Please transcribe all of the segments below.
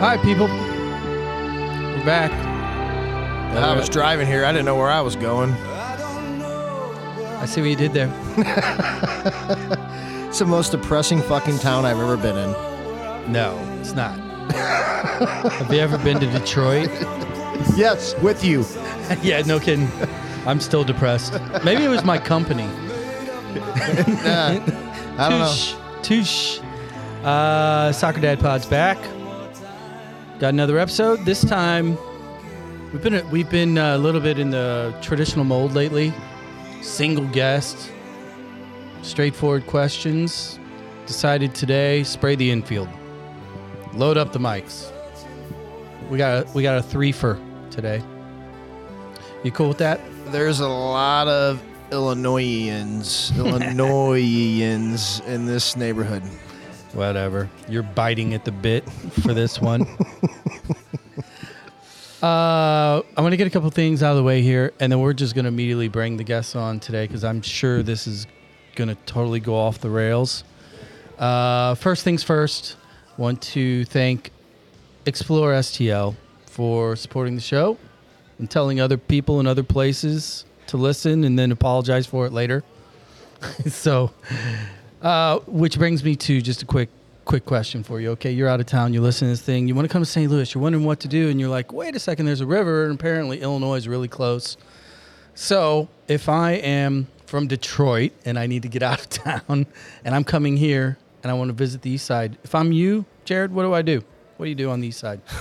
Hi, people. We're back. I was driving here. I didn't know where I was going. I see what you did there. It's the most depressing fucking town I've ever been in. No, it's not. Have you ever been to Detroit? Yes, with you. yeah, no kidding. I'm still depressed. Maybe it was my company. Nah, I don't know. Touche. Touche. Uh, Soccer Dad Pod's back. Got another episode. This time, we've been we've been uh, a little bit in the traditional mold lately. Single guest, straightforward questions. Decided today, spray the infield. Load up the mics. We got a, we got a three for today. You cool with that? There's a lot of Illinoisans, Illinoisans in this neighborhood. Whatever. You're biting at the bit for this one. uh, I'm going to get a couple things out of the way here, and then we're just going to immediately bring the guests on today because I'm sure this is going to totally go off the rails. Uh, first things first, want to thank Explore STL for supporting the show and telling other people in other places to listen and then apologize for it later. so, uh, which brings me to just a quick quick question for you. Okay, you're out of town, you listen to this thing, you want to come to St. Louis, you're wondering what to do, and you're like, wait a second, there's a river, and apparently Illinois is really close. So if I am from Detroit and I need to get out of town and I'm coming here and I want to visit the east side, if I'm you, Jared, what do I do? What do you do on the east side?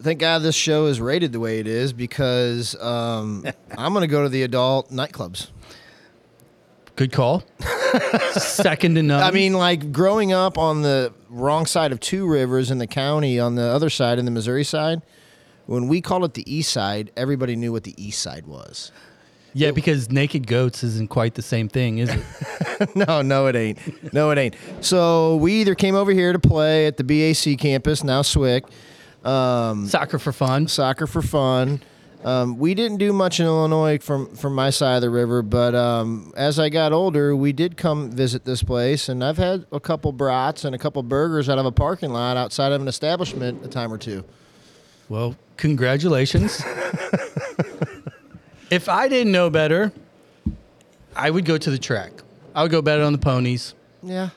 Thank God this show is rated the way it is because um, I'm going to go to the adult nightclubs. Good call. Second to none. I mean, like growing up on the wrong side of two rivers in the county, on the other side, in the Missouri side, when we called it the east side, everybody knew what the east side was. yeah, because naked goats isn't quite the same thing, is it? no, no, it ain't. No, it ain't. So we either came over here to play at the BAC campus, now SWIC, um, Soccer for fun. soccer for fun. Um, we didn't do much in Illinois from from my side of the river, but um, as I got older, we did come visit this place, and I've had a couple brats and a couple burgers out of a parking lot outside of an establishment a time or two. Well, congratulations. if I didn't know better, I would go to the track. I would go bet on the ponies. Yeah.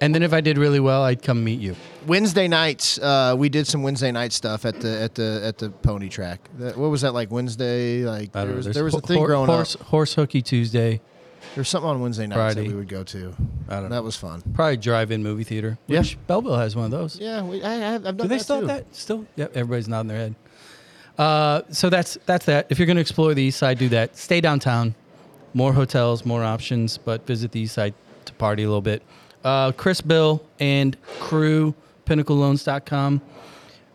And then if I did really well, I'd come meet you. Wednesday nights, uh, we did some Wednesday night stuff at the at the at the pony track. That- what was that like Wednesday? Like there was, there was a thing hor- growing horse, up. Horse hooky Tuesday. There's something on Wednesday nights Friday. that we would go to. I don't know. That was fun. Probably drive-in movie theater. Yeah. Which Belleville has one of those. Yeah, we, I, have, I've done Do they that still have that? Still? Yep. Everybody's nodding their head. Uh, so that's that's that. If you're going to explore the east side, do that. Stay downtown. More hotels, more options, but visit the east side to party a little bit. Uh, Chris, Bill, and crew, pinnacleloans.com.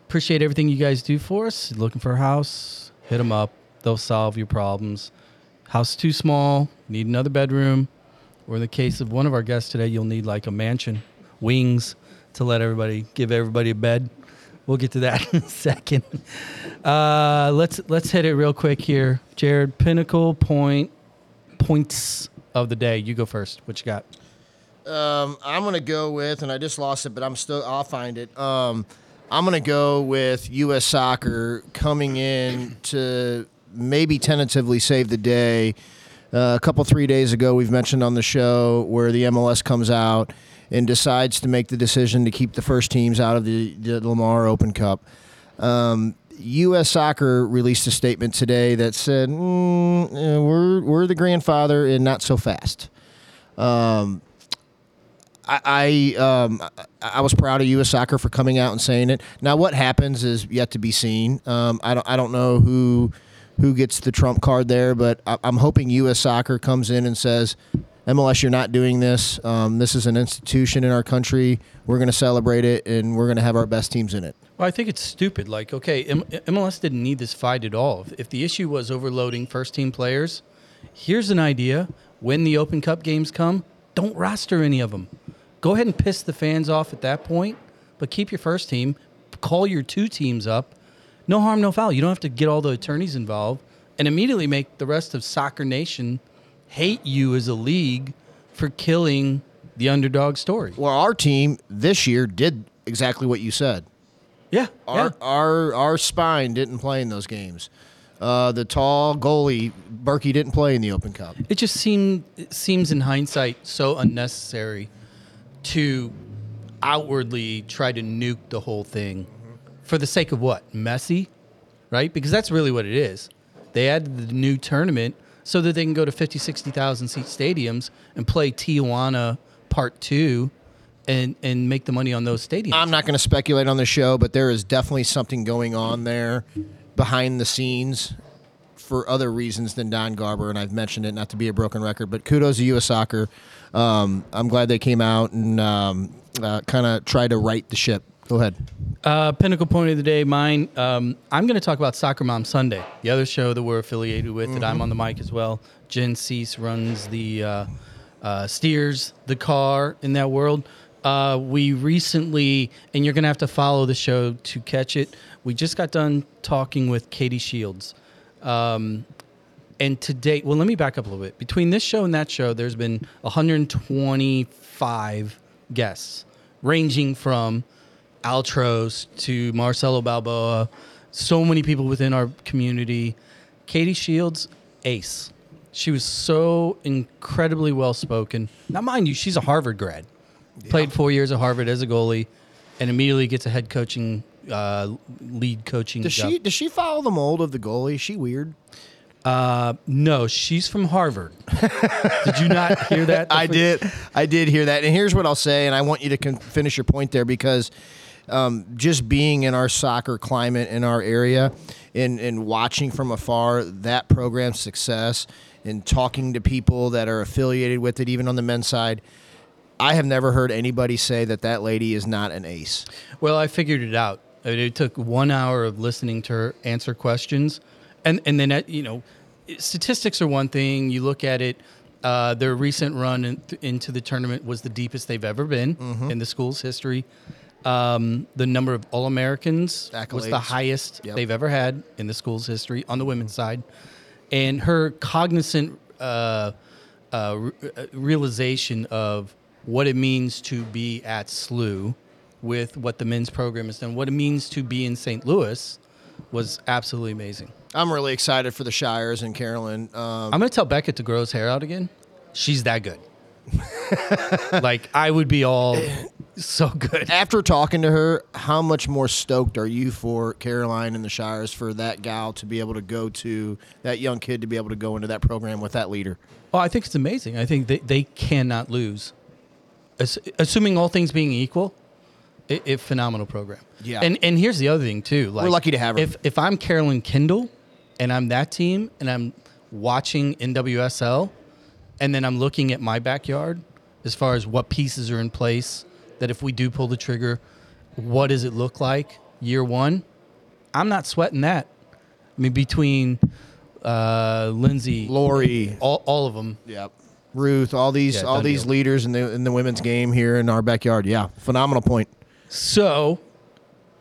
Appreciate everything you guys do for us. Looking for a house? Hit them up. They'll solve your problems. House too small? Need another bedroom? Or in the case of one of our guests today, you'll need like a mansion, wings to let everybody give everybody a bed. We'll get to that in a second. Uh, let's let's hit it real quick here, Jared. Pinnacle point points of the day. You go first. What you got? Um, I'm gonna go with, and I just lost it, but I'm still. I'll find it. Um, I'm gonna go with U.S. Soccer coming in to maybe tentatively save the day. Uh, a couple three days ago, we've mentioned on the show where the MLS comes out and decides to make the decision to keep the first teams out of the, the Lamar Open Cup. Um, U.S. Soccer released a statement today that said, mm, eh, "We're we're the grandfather and not so fast." Um, I I, um, I was proud of U.S. Soccer for coming out and saying it. Now, what happens is yet to be seen. Um, I don't I don't know who who gets the trump card there, but I, I'm hoping U.S. Soccer comes in and says, MLS, you're not doing this. Um, this is an institution in our country. We're going to celebrate it, and we're going to have our best teams in it. Well, I think it's stupid. Like, okay, M- MLS didn't need this fight at all. If the issue was overloading first team players, here's an idea. When the Open Cup games come, don't roster any of them. Go ahead and piss the fans off at that point, but keep your first team. Call your two teams up. No harm, no foul. You don't have to get all the attorneys involved and immediately make the rest of Soccer Nation hate you as a league for killing the underdog story. Well, our team this year did exactly what you said. Yeah, Our yeah. our our spine didn't play in those games. Uh, the tall goalie Bürki didn't play in the Open Cup. It just seemed it seems in hindsight so unnecessary to outwardly try to nuke the whole thing for the sake of what? Messy, right? Because that's really what it is. They added the new tournament so that they can go to 50, 60,000 seat stadiums and play Tijuana Part 2 and and make the money on those stadiums. I'm not going to speculate on the show, but there is definitely something going on there behind the scenes for other reasons than Don Garber, and I've mentioned it not to be a broken record, but kudos to U.S. Soccer. Um, I'm glad they came out and um, uh, kind of tried to right the ship. Go ahead. Uh, pinnacle point of the day, mine. Um, I'm going to talk about Soccer Mom Sunday, the other show that we're affiliated with, that I'm on the mic as well. Jen Cease runs the uh, uh, steers the car in that world. Uh, we recently, and you're going to have to follow the show to catch it. We just got done talking with Katie Shields. Um, and to date, well, let me back up a little bit. Between this show and that show, there's been 125 guests, ranging from Altros to Marcelo Balboa, so many people within our community. Katie Shields, ace. She was so incredibly well spoken. Now, mind you, she's a Harvard grad. Played four years at Harvard as a goalie, and immediately gets a head coaching, uh, lead coaching Does job. she does she follow the mold of the goalie? Is she weird? Uh, no, she's from Harvard. did you not hear that? I did. I did hear that. And here's what I'll say, and I want you to con- finish your point there because um, just being in our soccer climate in our area and, and watching from afar that program's success and talking to people that are affiliated with it, even on the men's side, I have never heard anybody say that that lady is not an ace. Well, I figured it out. I mean, it took one hour of listening to her answer questions, and and then uh, you know, statistics are one thing. You look at it. Uh, their recent run in, into the tournament was the deepest they've ever been Mm-hmm. in the school's history. Um, the number of All Americans was the highest Yep. they've ever had in the school's history on the women's side, and her cognizant uh, uh, re- uh, realization of what it means to be at SLU with what the men's program has done, what it means to be in St. Louis was absolutely amazing. I'm really excited for the Shires and Carolyn. Um, I'm going to tell Beckett to grow his hair out again. She's that good. like, I would be all so good. after talking to her, how much more stoked are you for Caroline and the Shires for that gal to be able to go to that young kid to be able to go into that program with that leader? Well, I think it's amazing. I think they, they cannot lose. As, assuming all things being equal, a, a phenomenal program. Yeah. And and here's the other thing too. Like We're lucky to have her. If if I'm Carolyn Kindle and I'm that team and I'm watching NWSL and then I'm looking at my backyard as far as what pieces are in place that if we do pull the trigger, what does it look like year one? I'm not sweating that. I mean, between uh, Lindsay, Lori, all, all of them. yep. Ruth, all these Yeah, all these deal. leaders in the in the women's game here in our backyard. Yeah, phenomenal point. So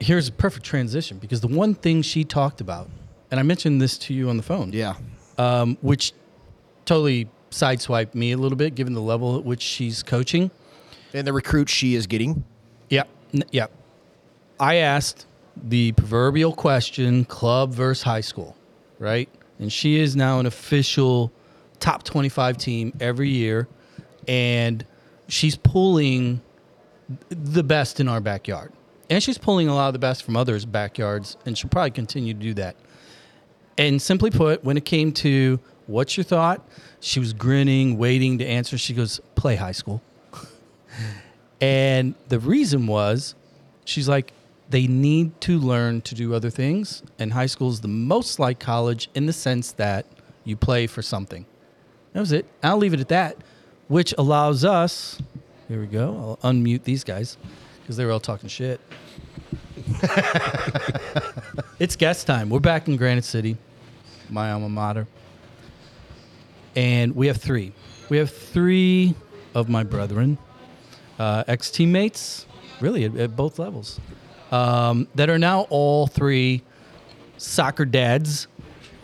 here's a perfect transition because the one thing she talked about, and I mentioned this to you on the phone, Yeah, um, which totally sideswiped me a little bit given the level at which she's coaching. and the recruits she is getting. Yeah, n- yeah. I asked the proverbial question: club versus high school, right? And she is now an official top twenty-five team every year, and she's pulling the best in our backyard, and she's pulling a lot of the best from others' backyards, and she'll probably continue to do that. And simply put, when it came to what's your thought, she was grinning, waiting to answer. She goes, "Play high school." And the reason was, she's like, they need to learn to do other things. And high school is the most like college in the sense that you play for something. That was it. I'll leave it at that, which allows us. Here we go. I'll unmute these guys because they were all talking shit. it's guest time. We're back in Granite City, my alma mater. And we have three. We have three of my brethren uh, ex teammates, really at, at both levels, um, that are now all three soccer dads,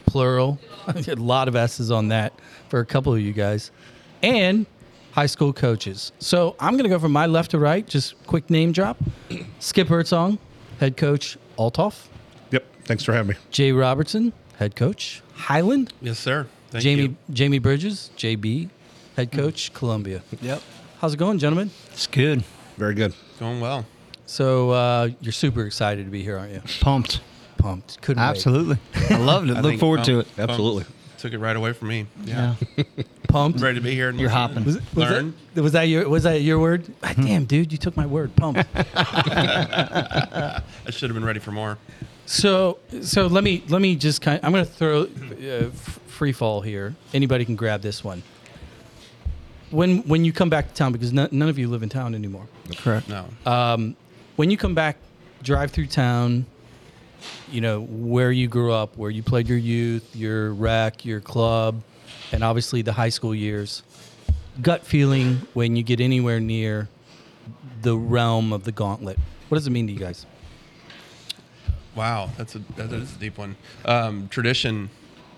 plural. a lot of S's on that for a couple of you guys, and high school coaches. So I'm going to go from my left to right, just quick name drop. Skip Birdsong, head coach Althoff, Yep. Thanks for having me. Jay Robertson, head coach Highland, Yes, sir. Thank Jamey you. Jamey Bridges, JB, head coach Columbia. Yep. How's it going, gentlemen? It's good. Very good. Going well. So uh, you're super excited to be here, aren't you? Pumped. Pumped. Couldn't wait. Absolutely. I loved it. I Look forward pump- to it. pump Absolutely. Took it right away from me. Yeah. Yeah. Pumped. Ready to be here. and You're listen. hopping. Was, was Learn. that, was that your was that your word? Ah, damn, dude, you took my word. Pumped. I should have been ready for more. So, so let me let me just kind. Of, I'm going to throw uh, free fall here. Anybody can grab this one. When when you come back to town, because none, none of you live in town anymore. Correct. No. Um, when you come back, drive through town. You know where you grew up, where you played your youth, your rec, your club, and obviously the high school years. Gut feeling when you get anywhere near the realm of the gauntlet. What does it mean to you guys? Wow, that's a that is a deep one. Um, tradition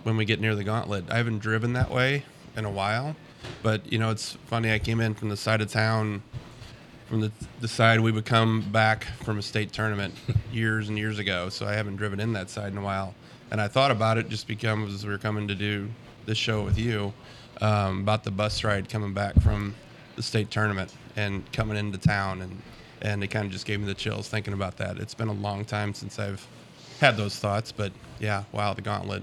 when we get near the gauntlet. I haven't driven that way in a while, but you know it's funny. I came in from the side of town, from the the side we would come back from a state tournament years and years ago. So I haven't driven in that side in a while, and I thought about it just because we were coming to do this show with you um, about the bus ride coming back from the state tournament and coming into town and and it kind of just gave me the chills thinking about that. It's been a long time since I've had those thoughts, but yeah, wow, the gauntlet.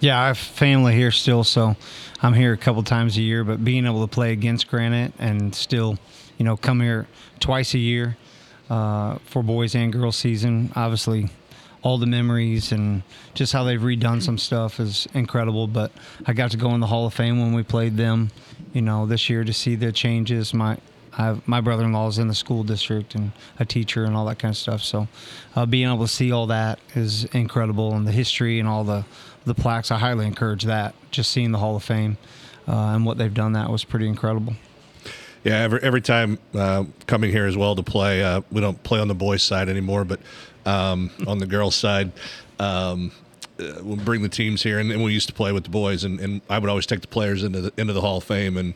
Yeah, I have family here still, so I'm here a couple times a year. But being able to play against Granite and still, you know, come here twice a year uh, for boys and girls season, obviously, all the memories and just how they've redone some stuff is incredible. But I got to go in the Hall of Fame when we played them, you know, this year to see the changes. My I have, my brother-in-law is in the school district and a teacher and all that kind of stuff. So, uh, being able to see all that is incredible, and the history and all the the plaques. I highly encourage that. Just seeing the Hall of Fame uh, and what they've done, that was pretty incredible. Yeah, every every time uh, coming here as well to play. Uh, we don't play on the boys' side anymore, but um, on the girls' side, um, uh, we'll bring the teams here, and, and we used to play with the boys, and, and I would always take the players into the into the Hall of Fame, and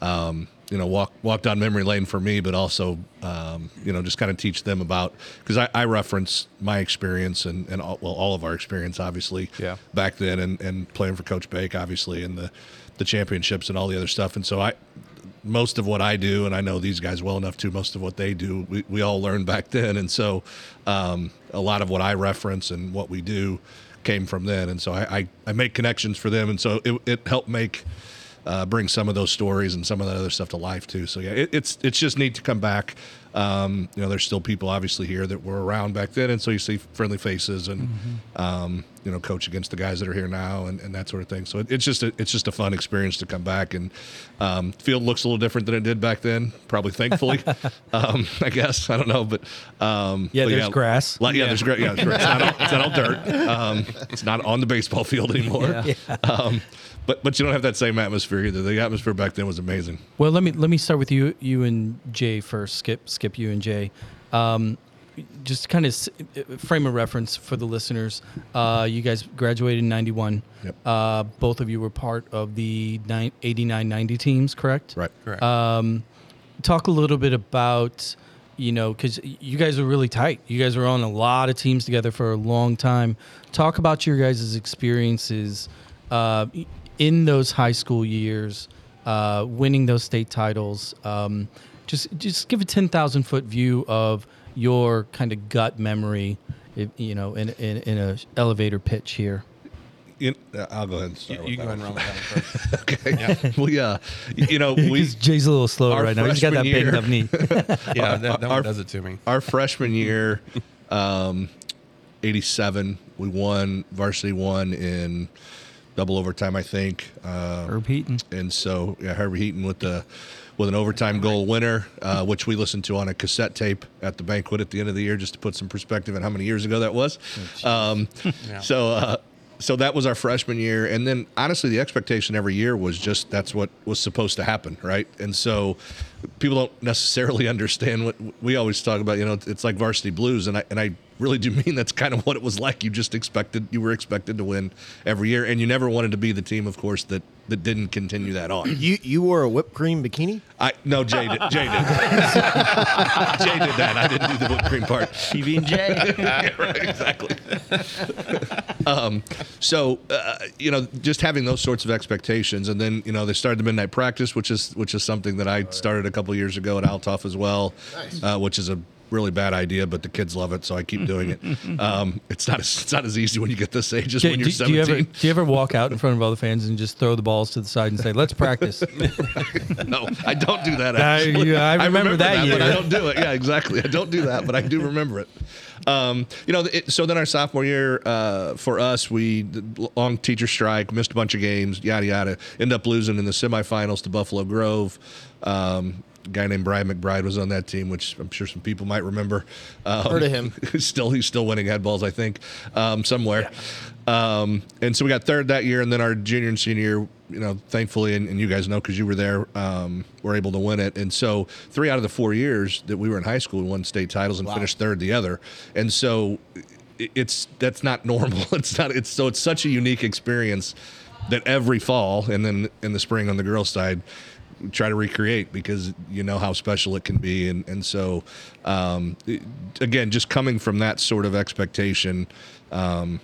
um, you know walk walk down memory lane for me, but also um, you know just kind of teach them about because I, I reference my experience and and all, well all of our experience obviously Yeah. back then, and, and playing for Coach Bake obviously, and the the championships and all the other stuff, and so I most of what I do, and I know these guys well enough too. Most of what they do, we, we all learned back then, and so um, a lot of what I reference and what we do came from then, and so I, I, I make connections for them, and so it, it helped make uh, bring some of those stories and some of that other stuff to life too. So yeah, it, it's it's just neat to come back. Um, you know, there's still people obviously here that were around back then, and so you see friendly faces and um, you know coach against the guys that are here now and, and that sort of thing. So it, it's just a, it's just a fun experience to come back and um, field looks a little different than it did back then. Probably thankfully, um, I guess I don't know, but um, Yeah, but there's grass. Like, yeah, there's gra- yeah, there's grass. It's not, all, it's not all dirt. Um, it's not on the baseball field anymore. Um, but but you don't have that same atmosphere either. The atmosphere back then was amazing. Well, let me let me start with you you and Jay first. Skip skip you and Jay. Um, just kind of frame a reference for the listeners. Uh, you guys graduated in '91. Yep. Uh, both of you were part of the 89-90 teams, correct? Right. Correct. Um, talk a little bit about you know because you guys are really tight you guys were on a lot of teams together for a long time talk about your guys' experiences uh, in those high school years uh, winning those state titles um, just just give a 10000 foot view of your kind of gut memory if, you know in, in, in a elevator pitch here You- uh, I'll go ahead and start you with go that ahead and one. run with that one first. Okay. well, yeah. You know, we Jay's a little slow right now. He's got that freshman banged up knee. Yeah, that, that Our- one does it to me. our freshman year, um, '87, we won varsity one in double overtime, I think. Uh, Herb Heaton. and so yeah, Herbie Heaton with the with an overtime goal winner, uh, which we listened to on a cassette tape at the banquet at the end of the year, just to put some perspective on how many years ago that was. um, Yeah. So. Uh, so that was our freshman year, and then honestly, the expectation every year was just that's what was supposed to happen, right? And so people don't necessarily understand what we always talk about. You know, it's like varsity blues, and I and I really do mean that's kind of what it was like. You just expected you were expected to win every year, and you never wanted to be the team, of course, that that didn't continue that on. You you wore a whipped cream bikini? I no Jay did Jay did Jay did that. I didn't do the whipped cream part. PB and Jay. yeah, right, exactly. um, so uh, you know, just having those sorts of expectations, and then you know they started the midnight practice, which is which is something that I started a couple years ago at Althoff as well, uh, which is a really bad idea, but the kids love it, so I keep doing it. Um, it's not as, it's not as easy when you get this age as Do, when you're do you 17. ever do you ever walk out in front of all the fans and just throw the balls to the side and say, "Let's practice"? no, I don't do that. I- Actually. you- I remember that but I don't do it. Yeah, exactly. I don't do that, but I do remember it. Um, you know, it, so then our sophomore year uh, for us, we the long teacher strike, missed a bunch of games, yada yada. End up losing in the semifinals to Buffalo Grove. Um, a guy named Brian McBride was on that team, which I'm sure some people might remember. Um, Heard of him. he's still he's still winning head balls, I think, um, somewhere. Um, and so we got third that year, and then our junior and senior year, you know, thankfully, and, and you guys know because you were there, um, were able to win it. And so three out of the four years that we were in high school, we won state titles and finished third the other. And so it's that's not normal. It's not. It's so it's such a unique experience that every fall and then in the spring on the girls' side try to recreate because you know how special it can be and and so um, it- again just coming from that sort of expectation um,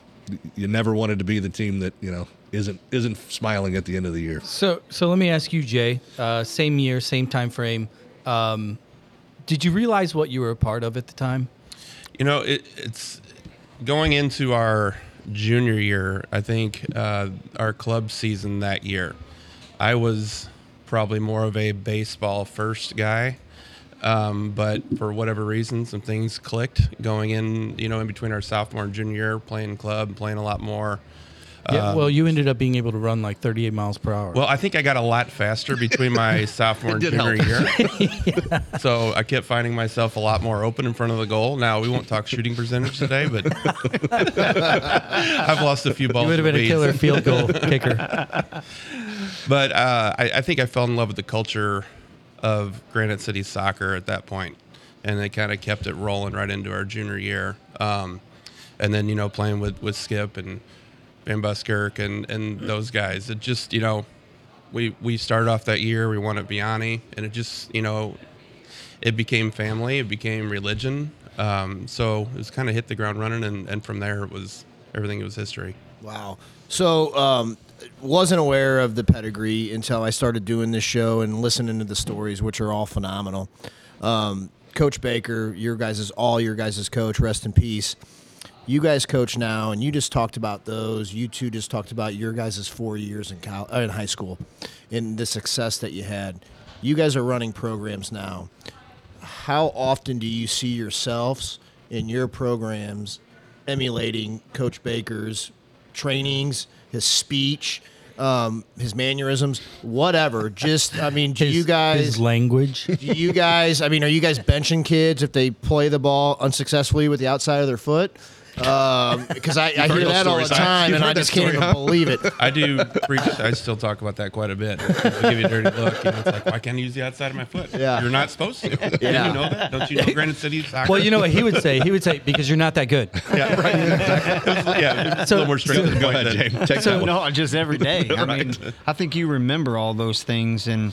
you never wanted to be the team that you know isn't isn't smiling at the end of the year So, so let me ask you, Jay. Uh, same year, same time frame. Um, did you realize what you were a part of at the time? You know, it, it's going into our junior year. I think uh, our club season that year, I was probably more of a baseball first guy. Um, but for whatever reason, some things clicked going in, you know, in between our sophomore and junior year, playing club, playing a lot more. Yeah. well, you ended up being able to run like 38 miles per hour. Well, I think I got a lot faster between my sophomore and junior year. So I kept finding myself a lot more open in front of the goal. Now we won't talk shooting percentage today, but I've lost a few balls. you would have been a killer field goal kicker. But uh, I, I think I fell in love with the culture of Granite City soccer at that point, and they kind of kept it rolling right into our junior year. Um, and then you know playing with with Skip and Van Buskirk and and those guys, it just you know we we started off that year we won at Vianney, and it just you know it became family, it became religion. Um, so it was kind of hit the ground running, and, and from there it was everything it was history. Wow. So, um, wasn't aware of the pedigree until I started doing this show and listening to the stories, which are all phenomenal. Um, coach Baker, your guys is all your guys' coach. Rest in peace. You guys coach now, and you just talked about those. You two just talked about your guys' four years in col- uh, in high school, and the success that you had. You guys are running programs now. How often do you see yourselves in your programs emulating Coach Baker's trainings, his speech, um, his mannerisms, whatever? Just, I mean, do His, you guys? his language. do you guys? I mean, are you guys benching kids if they play the ball unsuccessfully with the outside of their foot? Um, because I, I hear that all the time, You've and I heard that just can't story, even huh? believe it. I do. Preach, I still talk about that quite a bit. I'll give you a dirty look. You know, it's like, why can't I use the outside of my foot? Yeah. You're not supposed to. Didn't Yeah. you know that? Don't you know Granite City soccer? Well, you know what he would say? He would say because you're not that good. yeah, right. Exactly. Yeah, So- a little more straight to the go ahead than- James take that no, just every day. I mean, I think you remember all those things and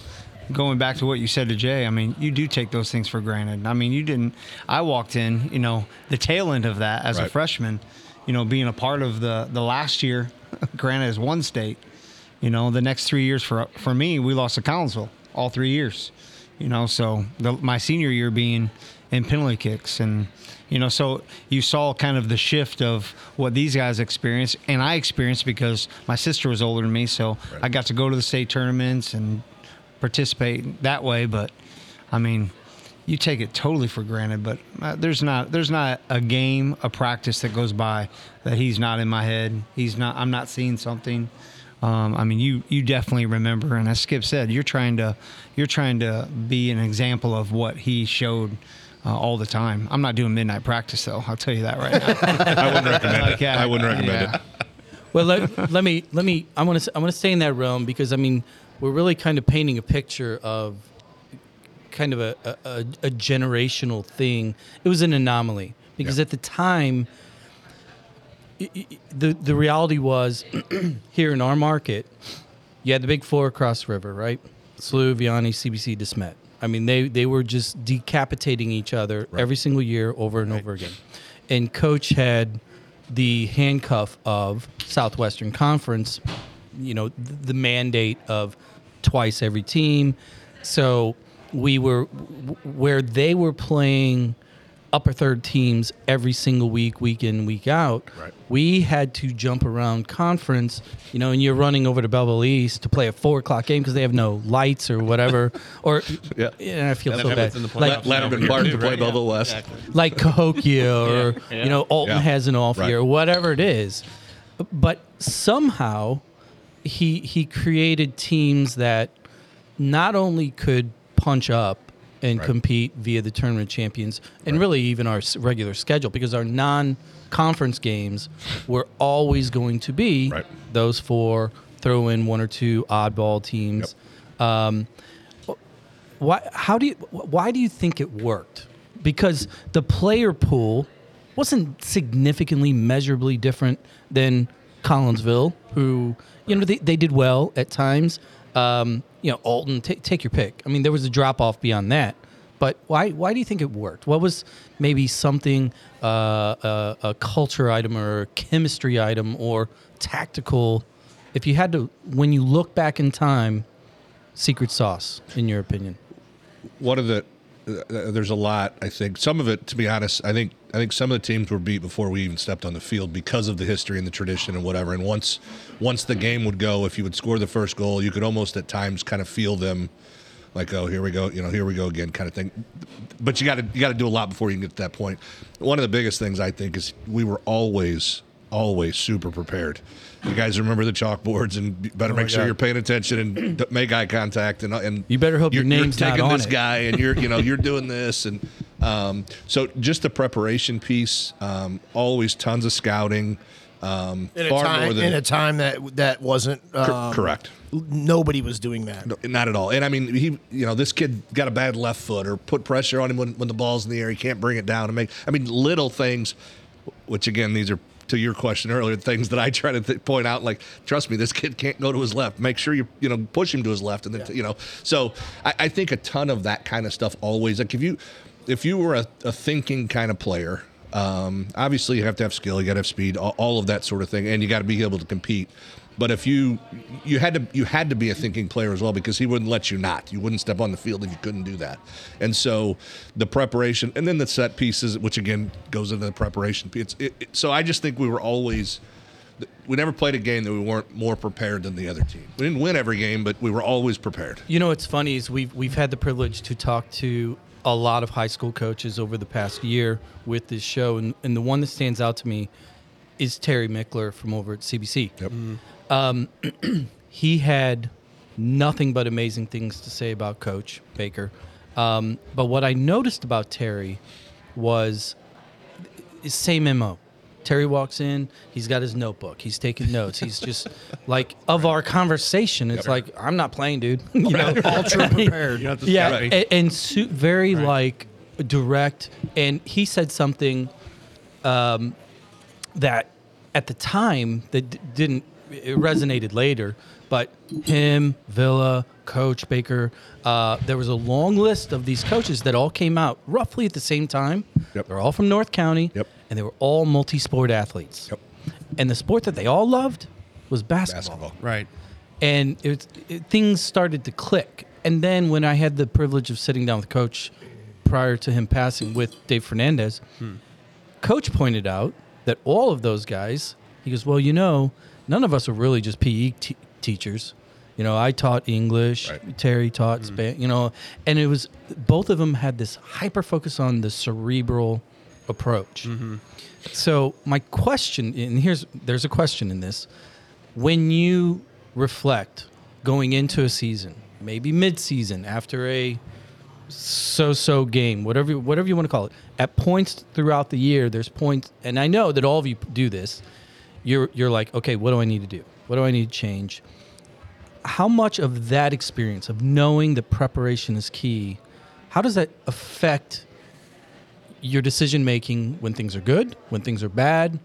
going back to what you said to Jay, I mean, you do take those things for granted. I mean, you didn't I walked in, you know, the tail end of that as a freshman, you know, being a part of the the last year, granted as one state, you know, the next 3 years for for me, we lost to Collinsville all 3 years. You know, so the, my senior year being in penalty kicks and you know so you saw kind of the shift of what these guys experienced and i experienced because my sister was older than me so i got to go to the state tournaments and participate that way but i mean you take it totally for granted but uh, there's not there's not a game a practice that goes by that he's not in my head he's not i'm not seeing something um, I mean, you you definitely remember, and as Skip said, you're trying to you're trying to be an example of what he showed uh, all the time. I'm not doing midnight practice though. I'll tell you that right now. I wouldn't recommend it yeah, I wouldn't recommend yeah. it Well, let, let me let me. I want to I want to stay in that realm because I mean we're really kind of painting a picture of kind of a, a, a, generational thing. It was an anomaly because Yeah. at the time, the the reality was here in our market, you had the big four across the river, right? SLU, Vianney, CBC, DeSmet. I mean, they they were just decapitating each other every single year over and over again. And coach had the handcuff of Southwestern Conference, you know, the mandate of twice every team. So we were where they were playing upper third teams every single week, week in, week out. Right. We had to jump around conference, you know, and you're running over to Belleville East to play a four o'clock game because they have no lights or whatever. or Yeah. and I feel That's so bad. in the Like, playoffs. Letterman Park to play Belleville West. like Cahokia or you know Alton Yeah. has an off Right. year, whatever it is. But somehow he he created teams that not only could punch up and Right. compete via the tournament champions and really even our regular schedule because our non-conference games were always going to be Right. those four throw in one or two oddball teams um, why how do you why do you think it worked because the player pool wasn't significantly measurably different than Collinsville who you know they, they did well at times. Um, you know Alton ta take your pick. I mean there was a drop off beyond that. But why why do you think it worked? What was maybe something uh, a, a culture item or a chemistry item or tactical? If you had to when you look back in time secret sauce in your opinion? One of the uh, there's a lot i think. Some of it to be honest i think i think some of the teams were beat before we even stepped on the field because of the history and the tradition and whatever. And once once the game would go if you would score the first goal you could almost at times kind of feel them like oh here we go you know here we go again kind of thing. But you got to you got to do a lot before you can get to that point. One of the biggest things i think is we were always always super prepared you guys remember the chalkboards and you better make sure God. you're paying attention and make eye contact and and You better hope your you're- you're name's not taking on this it. guy and you're you know you're doing this and um, so just the preparation piece um, always tons of scouting um, In a time more than in a time that that wasn't Cor- um, correct Nobody was doing that. not at all and i mean he you know this kid got a bad left foot or put pressure on him when, when the ball's in the air he can't bring it down and make i mean little things which again these are to your question earlier things that i try to th- point out like trust me this kid can't go to his left. Make sure you you know push him to his left and then you know. So I, I think a ton of that kind of stuff always like if you if you were a, a thinking kind of player um, obviously you have to have skill you got to have speed all, all of that sort of thing and you got to be able to compete but if you you had to you had to be a thinking player as well because he wouldn't let you not. You wouldn't step on the field if you couldn't do that. And so the preparation and then the set pieces, which again goes into the preparation piece. It, it, so I just think we were always we never played a game that we weren't more prepared than the other team. We didn't win every game, but we were always prepared. You know what's funny is we've we've had the privilege to talk to a lot of high school coaches over the past year with this show, and, and the one that stands out to me is Terry Michler from over at CBC. Yep. Mm-hmm. He had nothing but amazing things to say about Coach Baker. Um, but what I noticed about Terry was same MO. Terry walks in, he's got his notebook, he's taking notes. He's just like of our conversation. It's like I'm not playing, dude. you know, ultra prepared. You don't have to yeah, and, and su- very like direct. And he said something um, that at the time that d- didn't it resonated later but him villa coach baker uh, there was a long list of these coaches that all came out roughly at the same time Yep. they're all from north county Yep. and they were all multi-sport athletes Yep. and the sport that they all loved was basketball, Basketball. Right. and it, it, things started to click. And then when I had the privilege of sitting down with Coach prior to him passing with Dave Fernandez, Coach pointed out that all of those guys, he goes, well, you know, none of us were really just PE te- teachers. You know, I taught English, Right. Terry taught mm-hmm. Spanish, you know, and it was both of them had this hyper focus on the cerebral approach. Mm-hmm. So my question, and here's there's a question in this: when you reflect going into a season, maybe mid-season after a so-so game, whatever whatever you want to call it, at points throughout the year, there's points, and I know that all of you do this. You're you're like, okay, what do I need to do? What do I need to change? How much of that experience of knowing that preparation is key? How does that affect your decision making when things are good, when things are bad,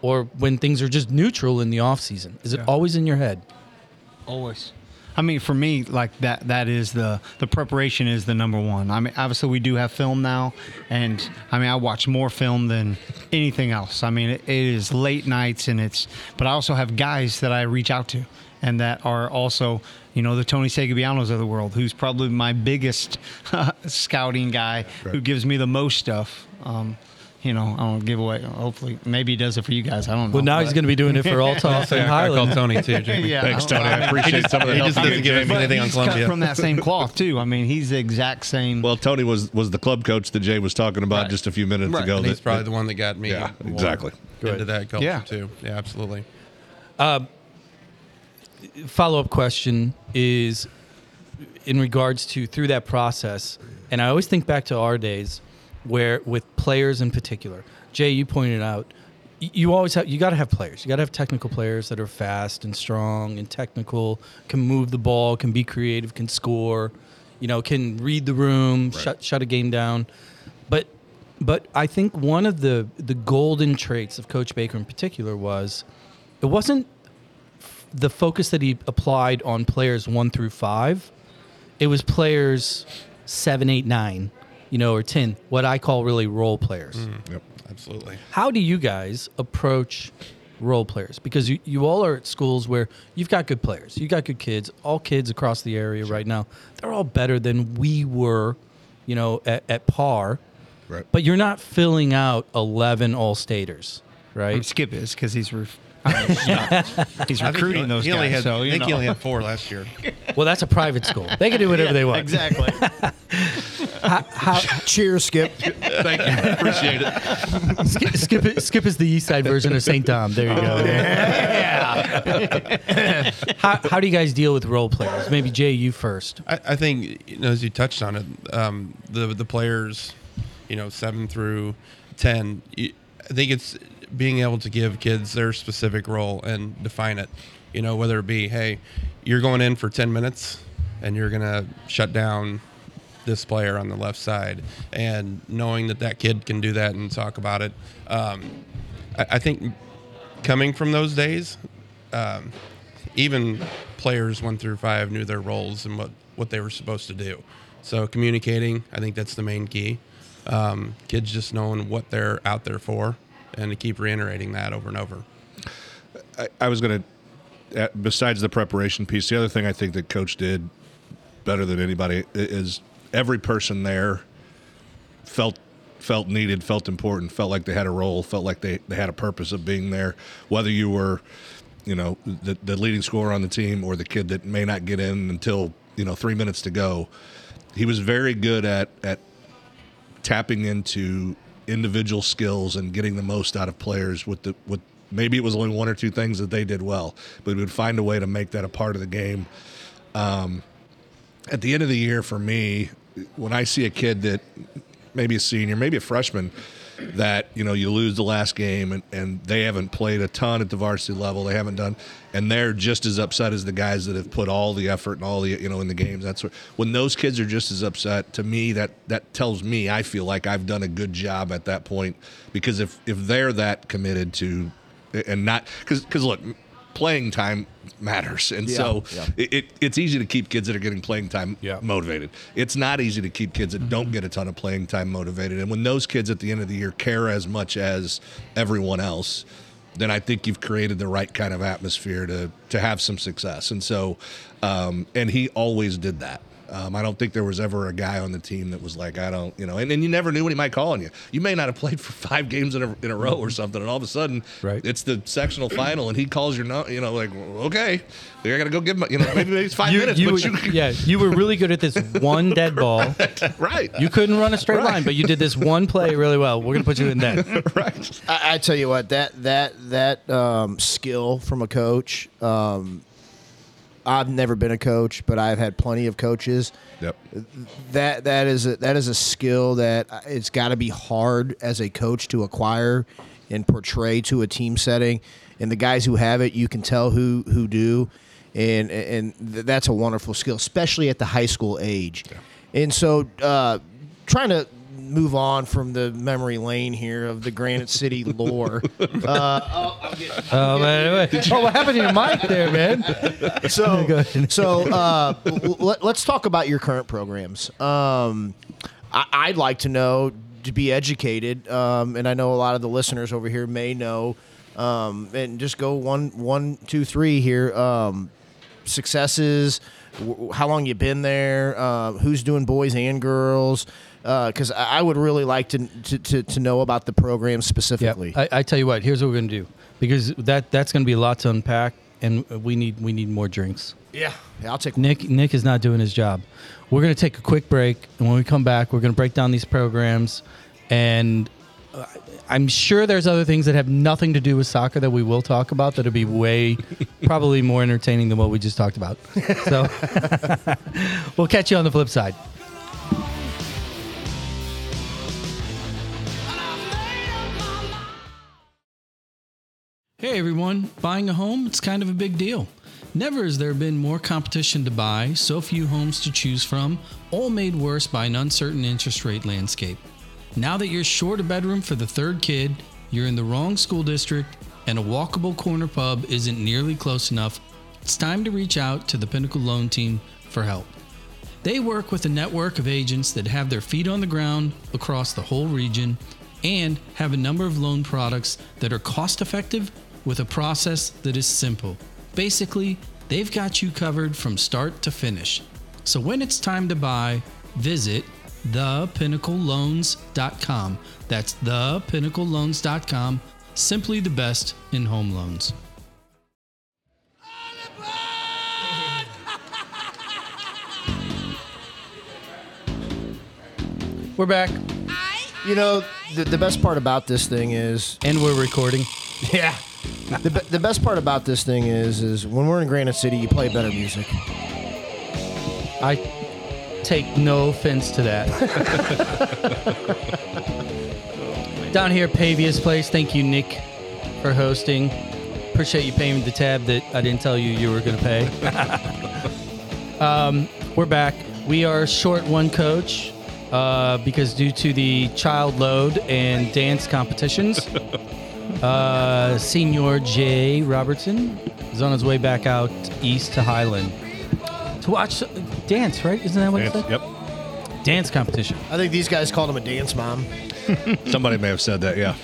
or when things are just neutral in the off season? Is it always in your head? Always. I mean, for me, like that, that is the the preparation is the number one. I mean, obviously we do have film now, and I mean, I watch more film than anything else. I mean, it, it is late nights, and it's. But I also have guys that I reach out to, and that are also, you know, the Tony Segabianos of the world, who's probably my biggest scouting guy, who gives me the most stuff. Um, you know, I don't give away. Hopefully, maybe he does it for you guys. I don't know. Well, now he's going to be doing it for Althoff and I call Tony too. Jamey. Yeah, Thanks, Tony. I appreciate some of the he just you doesn't gave give Jamey. me anything on he's Columbia. from that same cloth too. I mean, he's the exact same. Well, Tony was was the club coach that Jay was talking about Right. just a few minutes Right. ago. And that- he's probably that- the one that got me Yeah, exactly. into that culture Yeah. too. Yeah, absolutely. Uh, follow up question is in regards to through that process, and I always think back to our days where with players in particular. Jay, you pointed out you always have you got to have players. You got to have technical players that are fast and strong and technical, can move the ball, can be creative, can score, you know, can read the room, shut shut a game down. But but I think one of the the golden traits of Coach Baker in particular was it wasn't the focus that he applied on players one through five, it was players seven, eight, nine, you know, or ten, what I call really role players. Mm. Yep. Absolutely. How do you guys approach role players? Because you, you all are at schools where you've got good players, you've got good kids, all kids across the area right now, they're all better than we were, you know, at, at par. Right. But you're not filling out 11 all staters, I right? Skip is because he's ref- I mean, you he's I think recruiting he- those he guys. Only had, so I you think he know. only had four last year. well, that's a private school. They can do whatever they want. exactly. Cheers, Skip. Thank you. Appreciate it. Skip, skip, it- skip is the East Side version of St. Tom. There you go. Yeah. how, how do you guys deal with role players? Maybe Jay, you first. I, I think you know, as you touched on it, um, the the players, you know, seven through ten. You, I think it's being able to give kids their specific role and define it. You know, whether it be, hey, you're going in for ten minutes and you're gonna shut down this player on the left side, and knowing that that kid can do that and talk about it. Um, I, I think coming from those days, um, even players one through five knew their roles and what, what they were supposed to do. So communicating, I think that's the main key. Um, kids just knowing what they're out there for, and to keep reiterating that over and over. I, I was going to, uh, besides the preparation piece, the other thing I think that coach did better than anybody is every person there felt felt needed, felt important, felt like they had a role, felt like they, they had a purpose of being there. Whether you were, you know, the, the leading scorer on the team or the kid that may not get in until you know three minutes to go, he was very good at at tapping into individual skills and getting the most out of players with the with maybe it was only one or two things that they did well, but we would find a way to make that a part of the game. Um, at the end of the year, for me, when I see a kid that maybe a senior, maybe a freshman, that you know you lose the last game and, and they haven't played a ton at the varsity level, they haven't done, and they're just as upset as the guys that have put all the effort and all the you know in the games. That's what, when those kids are just as upset. To me, that that tells me I feel like I've done a good job at that point because if if they're that committed to and not because because look playing time matters. And Yeah, so yeah. it, it, it's easy to keep kids that are getting playing time Yeah. motivated. It's not easy to keep kids that don't get a ton of playing time motivated. And when those kids at the end of the year care as much as everyone else then I think you've created the right kind of atmosphere to to have some success. And so um, and he always did that um, I don't think there was ever a guy on the team that was like, I don't, you know, and, and you never knew what he might call on you. You may not have played for five games in a, in a row or something, and all of a sudden, Right. it's the sectional final, and he calls your, no, you know, like, well, okay, I got to go give him, you know, maybe, maybe it's five minutes, but you, yeah, you were really good at this one dead ball. right, You couldn't run a straight line, but you did this one play really well. We're gonna put you in that. right. I, I tell you what, that that that um, skill from a coach. Um, I've never been a coach, but I've had plenty of coaches. Yep. That that is a, that is a skill that it's got to be hard as a coach to acquire and portray to a team setting. And the guys who have it, you can tell who who do, and and th- that's a wonderful skill, especially at the high school age. And so, uh, trying to move on from the memory lane here of the Granite City lore. Uh, oh, I'm getting- Oh, man, wait. oh, what happened to your mic there, man? so so uh, l- let, us talk about your current programs. Um, I, I'd like to know to be educated, um, and I know a lot of the listeners over here may know. Um, and just go one, one, two, three here. Um, successes, w- how long you been there, uh, who's doing boys and girls. Because I I would really like to, to, to, to know about the program Yeah, specifically. I, I tell you what. Here's what we're gonna do because that that's gonna be a lot to unpack, and we need we need more drinks. yeah, yeah, I'll take Nick Nick is not doing his job. We're gonna take a quick break, and when we come back, we're gonna break down these programs, and uh, I'm sure there's other things that have nothing to do with soccer that we will talk about that'll be way probably more entertaining than what we just talked about. So we'll catch you on the flip side. Hey everyone, buying a home, it's kind of a big deal. Never has there been more competition to buy, so few homes to choose from, all made worse by an uncertain interest rate landscape. Now that you're short a bedroom for the third kid, you're in the wrong school district, and a walkable corner pub isn't nearly close enough, it's time to reach out to the Pinnacle Loan Team for help. They work with a network of agents that have their feet on the ground across the whole region and have a number of loan products that are cost effective with a process that is simple. Basically, they've got you covered from start to finish. So when it's time to buy, visit thepinnacleloans.com. That's thepinnacleloans.com. Simply the best in home loans. We're back You know, the, the best part about this thing is and we're recording. Yeah. The, be- the best part about this thing is is when we're in Granite City, you play better music. I take no offense to that. Down here Pavia's Place, thank you, Nick, for hosting. Appreciate you paying the tab that I didn't tell you you were going to pay. um, we're back. We are short one coach uh, because due to the child load and dance competitions, uh, Senior Jay Robertson is on his way back out east to Highland to watch dance, right? Isn't that what it Dance. said? Yep. Dance competition. I think these guys called him a dance mom. Somebody may have said that. Yeah.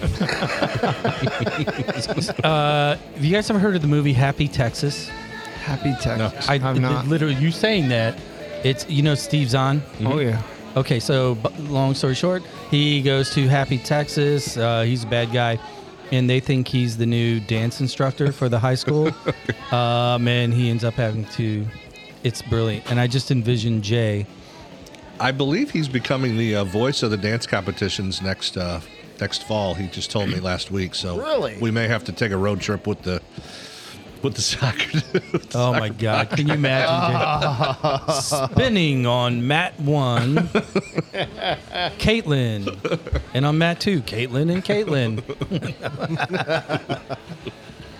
Uh, Have you guys ever heard of the movie Happy Texas? Happy Texas. I have not. literally you saying that. It's you know Steve Zahn. Oh yeah. Okay, so b- long story short, he goes to Happy Texas. Uh, he's a bad guy, and they think he's the new dance instructor for the high school. um, and he ends up having to. It's brilliant, and I just envision Jay. I believe he's becoming the uh, voice of the dance competitions next uh, next fall. He just told me last week. So Really? we may have to take a road trip with the with the soccer. with the Oh soccer my God! Can you imagine spinning on mat one, Caitlin, and on mat two, Caitlin and Caitlin.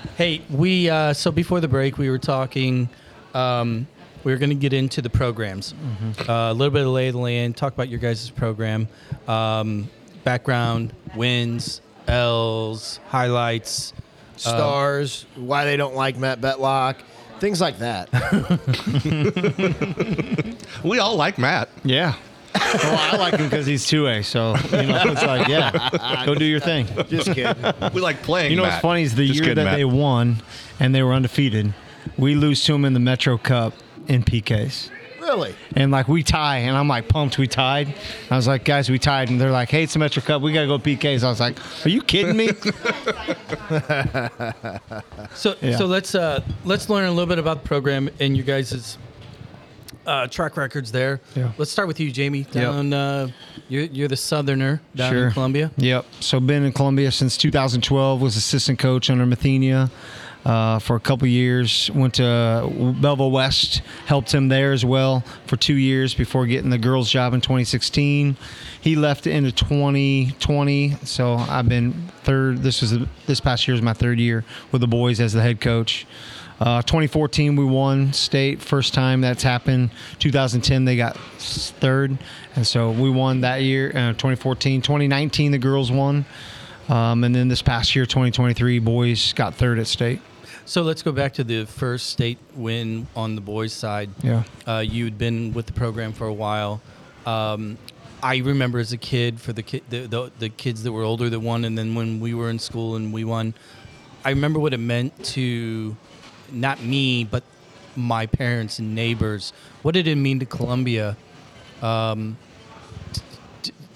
hey, we uh, so before the break we were talking. Um, we were going to get into the programs, uh, a little bit of lay of the land, talk about your guys' program, um, background, wins, L's, highlights. Uh, stars, why they don't like Matt Betlock, things like that. We all like Matt. Yeah. well, I like him because he's two A. So you know, it's like, yeah, go do your thing. Just kidding. We like playing. You know Matt. what's funny is the Just year kidding, that Matt. they won and they were undefeated, we lose to them in the Metro Cup in PKs. Really? And like we tie, and I'm like pumped we tied. I was like, guys, we tied, and they're like, hey, it's the Metro Cup, we gotta go PKs. I was like, are you kidding me? So Yeah. so let's uh let's learn a little bit about the program and you guys' uh, track records there. Yeah. Let's start with you, Jamey. Down uh, you're you're the southerner down Sure. in Columbia. Yep. So been in Columbia since 2012. Was assistant coach under Mathenia uh, for a couple years. Went to Belleville West. Helped him there as well for two years before getting the girls' job in 2016. He left into 2020. So I've been third. This was this past year is my third year with the boys as the head coach. Uh, 2014 we won state first time that's happened. 2010 they got third, and so we won that year. Uh, 2014, 2019 the girls won, um, and then this past year 2023 boys got third at state. So let's go back to the first state win on the boys' side. Yeah. Uh, you'd been with the program for a while. Um, I remember as a kid for the, ki- the, the the kids that were older that won, and then when we were in school and we won, I remember what it meant to not me but my parents and neighbors. What did it mean to Columbia um,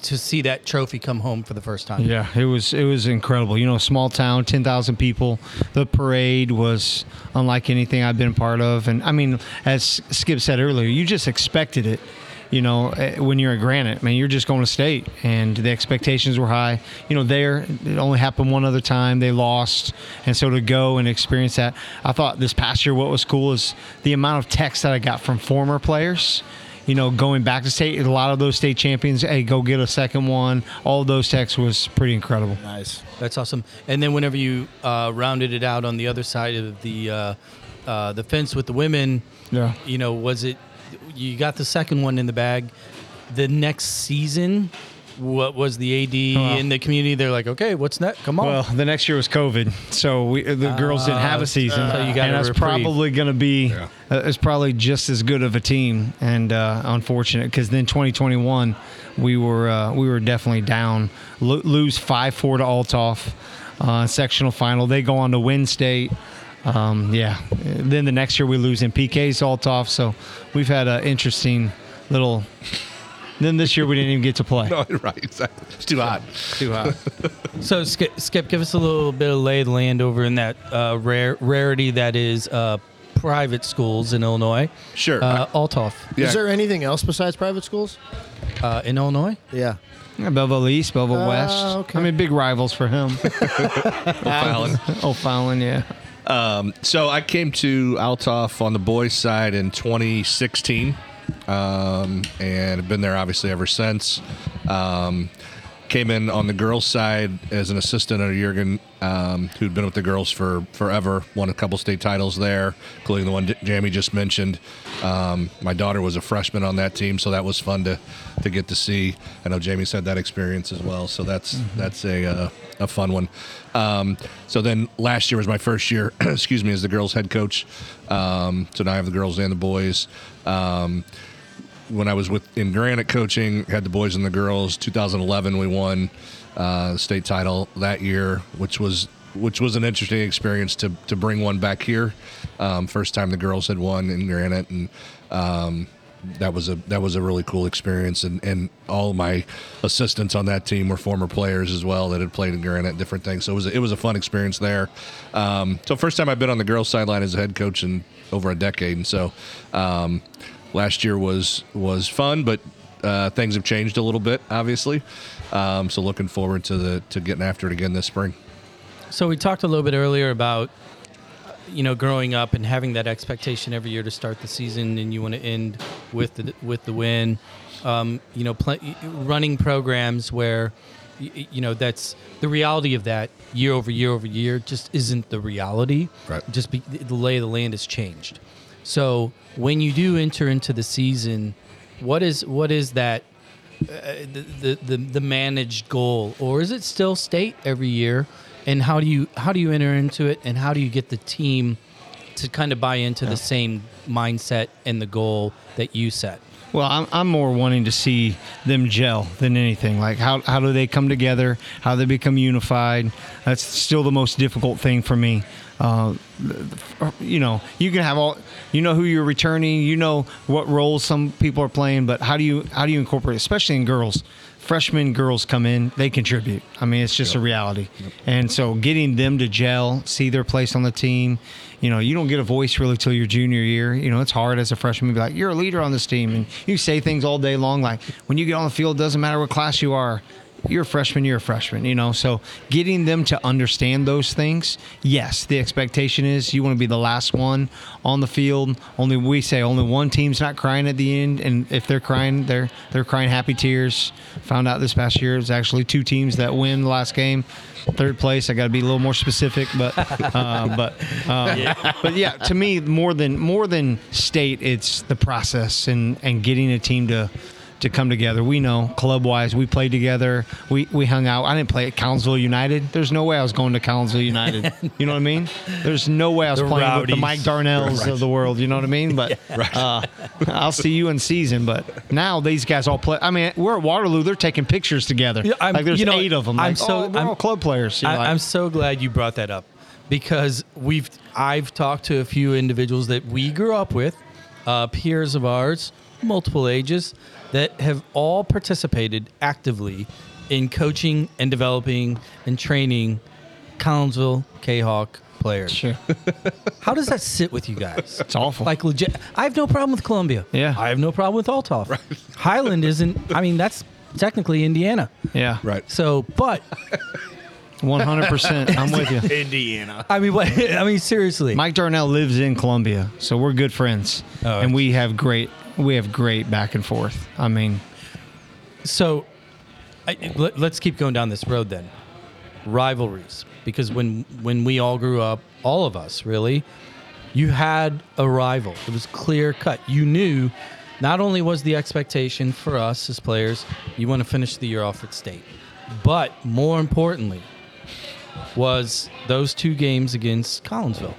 to see that trophy come home for the first time? Yeah, it was it was incredible. You know, small town, ten thousand people. The parade was unlike anything I've been part of, and I mean, as Skip said earlier, you just expected it. You know, eh, when you're at Granite, man, you're just going to state, and the expectations were high. You know, there it only happened one other time. They lost, and so to go and experience that, I thought this past year what was cool is the amount of texts that I got from former players you know, going back to state, a lot of those state champions, hey, go get a second one. All of those texts was pretty incredible. Nice. That's awesome. And then whenever you uh, rounded it out on the other side of the uh, uh, the fence with the women, Yeah. you know, was it you got the second one in the bag? The next season, what was the AD Well- in the community? They're like, okay, what's next? Come on. Well, the next year was COVID, so we, the girls didn't have a season, so you got and a that's reprieve. probably going to be Yeah. uh, it's probably just as good of a team. And uh, unfortunate because then 2021 we were uh, we were definitely down, Lo- lose five four to Althoff, uh, sectional final. They go on to win state. Um, yeah, then the next year we lose in PKs to Althoff. So we've had an interesting little. Then this year we didn't even get to play. No, right, exactly. It's too hot. Too hot. so Skip, Skip, give us a little bit of lay of the land over in that uh, rare rarity that is uh, private schools in Illinois. Sure. Uh, Althoff Yeah. Is there anything else besides private schools? uh, in Illinois. Yeah. Yeah, Belleville East, Belleville Ah, West. okay. I mean, big rivals for him. Fallon. oh, Fallon, yeah. Um, so I came to Althoff on the boys' side in 2016, um, and have been there obviously ever since. Um, came in on the girls' side as an assistant under Jurgen, um, who'd been with the girls for forever. Won a couple state titles there, including the one Jamey just mentioned. Um, my daughter was a freshman on that team, so that was fun to to get to see. I know Jamey's had that experience as well, so that's that's a uh, a fun one. Um, so then last year was my first year, excuse me, as the girls' head coach. Um, so now I have the girls and the boys. Um, when I was with in Granite coaching, had the boys and the girls. 2011, we won uh, state title that year, which was which was an interesting experience to to bring one back here. Um, first time the girls had won in Granite, and um, that was a that was a really cool experience. And and all my assistants on that team were former players as well that had played in Granite, different things. So it was a, it was a fun experience there. Um, so first time I've been on the girls' sideline as a head coach in over a decade, and so. Um, last year was was fun, but uh, things have changed a little bit, obviously. Um, so looking forward to the to getting after it again this spring. So we talked a little bit earlier about you know growing up and having that expectation every year to start the season, and you want to end with the with the win. Um, you know, pl- running programs where you know that's the reality of that year over year over year just isn't the reality. Right. Just be, the lay of the land has changed. So when you do enter into the season, what is what is that uh, the the the managed goal, or is it still state every year? And how do you how do you enter into it, and how do you get the team to kind of buy into the same mindset and the goal that you set? Well, I'm, I'm more wanting to see them gel than anything. Like, how, how do they come together? How they become unified? That's still the most difficult thing for me. Uh, you know, you can have all, you know who you're returning, you know what roles some people are playing, but how do you how do you incorporate, especially in girls? Freshmen girls come in, they contribute. I mean, it's just a reality. And so, getting them to gel, see their place on the team. You know, you don't get a voice really till your junior year. You know, it's hard as a freshman to be like, you're a leader on this team, and you say things all day long like, when you get on the field, doesn't matter what class you are. You're a freshman, you're a freshman, you know. So getting them to understand those things, yes, the expectation is you want to be the last one on the field. Only we say only one team's not crying at the end, and if they're crying, they're they're crying happy tears. Found out this past year it's actually two teams that win the last game. Third place. I got to be a little more specific, but uh, but um, but yeah, to me more than more than state, it's the process and and getting a team to to come together. We know club wise, we played together. We we hung out. I didn't play at Collinsville United. There's no way I was going to Collinsville United. You know what I mean? There's no way I was The playing with the. Mike Darnells of the world. You know what I mean? But uh, I'll see you in season. But now these guys all play. I mean, we're at Waterloo. They're taking pictures together. Yeah, I'm- like there's you know, eight of them. I'm so- oh, we're I'm- all club players. I, like, I'm so glad you brought that up because we've I've talked to a few individuals that we grew up with, uh, peers of ours, multiple ages, that have all participated actively in coaching and developing and training Collinsville Kahok players. sure. How does that sit with you guys? It's awful. Like legit, I have no problem with Columbia. Yeah. I have no problem with Althoff. Highland isn't. I mean, that's technically Indiana. yeah. Right. So, but 100. percent I'm with you. Indiana. I mean, what, I mean, seriously. Mike Darnell lives in Columbia, so we're good friends, Oh, and we have great we have great back and forth. I mean, So, I, let, us keep going down this road then. Rivalries, because when when we all grew up, all of us really, you had a rival. It was clear cut. You knew. Not only was the expectation for us as players, you want to finish the year off at state, but more importantly, was those two games against Collinsville.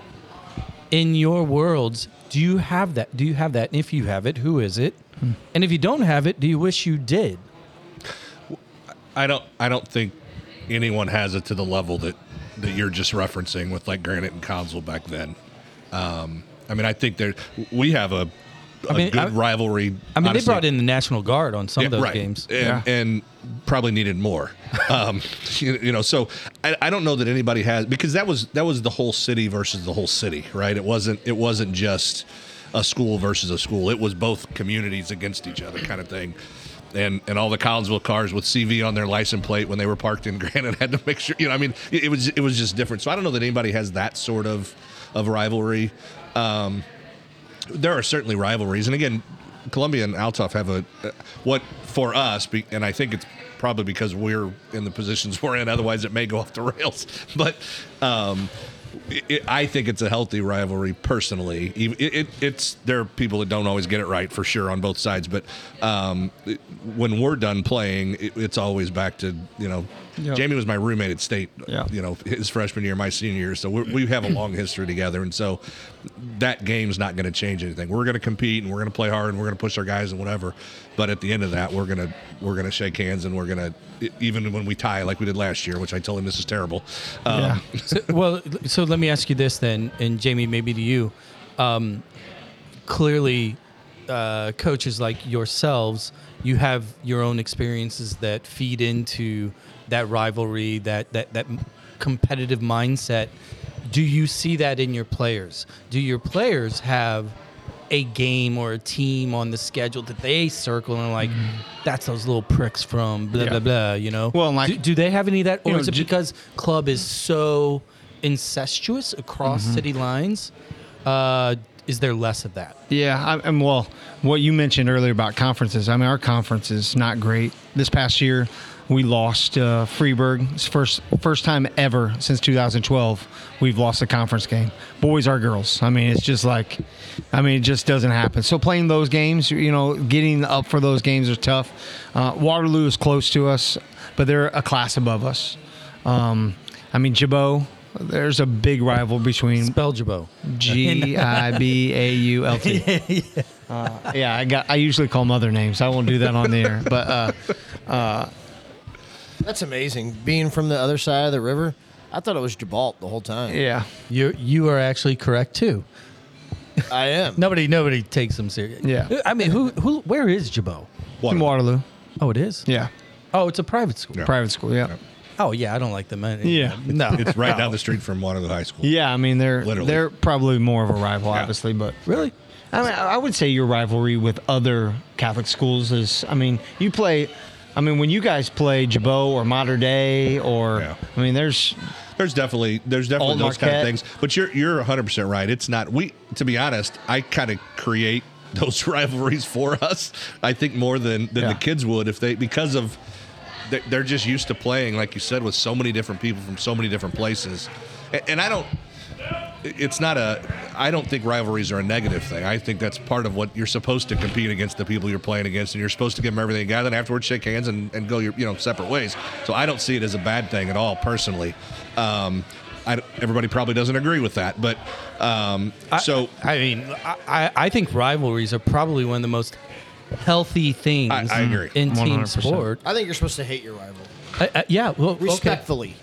In your worlds, do you have that? Do you have that? And if you have it, who is it? And if you don't have it, do you wish you did? I don't. I don't think anyone has it to the level that that you're just referencing with like Granite and Console back then. Um, I mean, I think there we have a I mean, good I- rivalry. I mean, honestly. they brought in the National Guard on some of those right. games. and, Yeah. and probably needed more. Um, you, you know, so I, I don't know that anybody has because that was that was the whole city versus the whole city, right? It wasn't it wasn't just a school versus a school. It was both communities against each other, kind of thing. And and all the Collinsville cars with CV on their license plate when they were parked in Granite had to make sure. You know, I mean, it, it was it was just different. So I don't know that anybody has that sort of of rivalry. Um, there are certainly rivalries, and again, Columbia and Althoff have a uh, what for us, be, and I think it's probably because we're in the positions we're in. Otherwise, it may go off the rails. But um, it, I think it's a healthy rivalry personally. It, it, it's there are people that don't always get it right for sure on both sides, but um, when we're done playing, it, it's always back to you know. Yeah. Jamey was my roommate at state, Yeah. you know, his freshman year, my senior year. So we're, we have a long history together, and so that game's not going to change anything. We're going to compete and we're going to play hard and we're going to push our guys and whatever. But at the end of that, we're going to we're going to shake hands and we're going to even when we tie like we did last year, which I told him this is terrible. Um, yeah. so, well, so let me ask you this then, and Jamey, maybe to you. Um, clearly, uh, coaches like yourselves, you have your own experiences that feed into that rivalry, that that that competitive mindset. Do you see that in your players? Do your players have a game or a team on the schedule that they circle and like, that's those little pricks from blah blah blah. You know. Well, like- do, do they have any of that, or You know, is it because club is so incestuous across Mm-hmm. city lines? Uh, is there less of that? Yeah, I, and well, what you mentioned earlier about conferences. I mean, our conference is not great. This past year, we lost uh, Freeburg. It's first first time ever since 2012 we've lost a conference game. Boys or girls. I mean, it's just like, I mean, it just doesn't happen. So playing those games, you know, getting up for those games is tough. Uh, Waterloo is close to us, but they're a class above us. Um, I mean, Gibault. There's a big rival between Spell Gibault. G I B A U L T. Uh, yeah, I got. I usually call them other names. I won't do that on the air. But uh, That's amazing. Being from the other side of the river, I thought it was Jabalt the whole time. yeah, You you are actually correct too. I am. Nobody nobody takes them serious. Yeah. I mean, who who where is Gibault? in Waterloo. Oh, it is. Yeah, Oh, it's a private school. Yeah. private school. Yeah. Oh yeah, I don't like them. any- Yeah. No. It's right down the street from Waterloo High School. Yeah, I mean they're Literally. they're probably more of a rival, Yeah. obviously, but really? I mean I would say your rivalry with other Catholic schools is. I mean you play I mean, when you guys play Gibault or Mater Dei, or Yeah. I mean, there's There's definitely there's definitely those kind of things. But you're you're 100 percent right. It's not we. To be honest, I kind of create those rivalries for us. I think more than than Yeah. the kids would if they because of they- they're just used to playing like you said with so many different people from so many different places. And, and I don't. It's not a. I don't think rivalries are a negative thing. I think that's part of what you're supposed to compete against the people you're playing against, and you're supposed to give them everything you got. Then afterwards, shake hands and, and go your you know separate ways. So I don't see it as a bad thing at all, personally. Um, I, everybody probably doesn't agree with that, but um, so I mean, I, I- I think rivalries are probably one of the most healthy things I- I agree. in team 100%. sport. I think you're supposed to hate your rival I, I, yeah, well, okay. respectfully.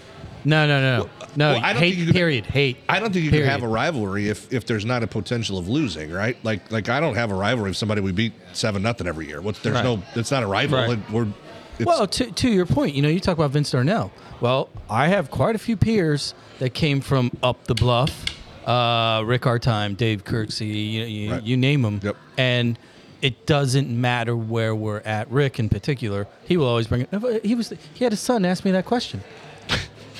No, no, no, no. well, I don't hate. think you could- period. Hate. I don't think you period. can have a rivalry if, if there's not a potential of losing, right? Like like I don't have a rivalry with somebody we beat seven nothing every year. What's there's Right. no it's not a rival. Right. It- we're Well, to, to your point, you know, you talk about Vince Darnell. Well, I have quite a few peers that came from up the bluff. Uh, Rick Artime, Dave Kirksey, you, you, Right. you name them. Yep. And it doesn't matter where we're at. Rick, in particular, he will always bring it. He was he had his son ask me that question.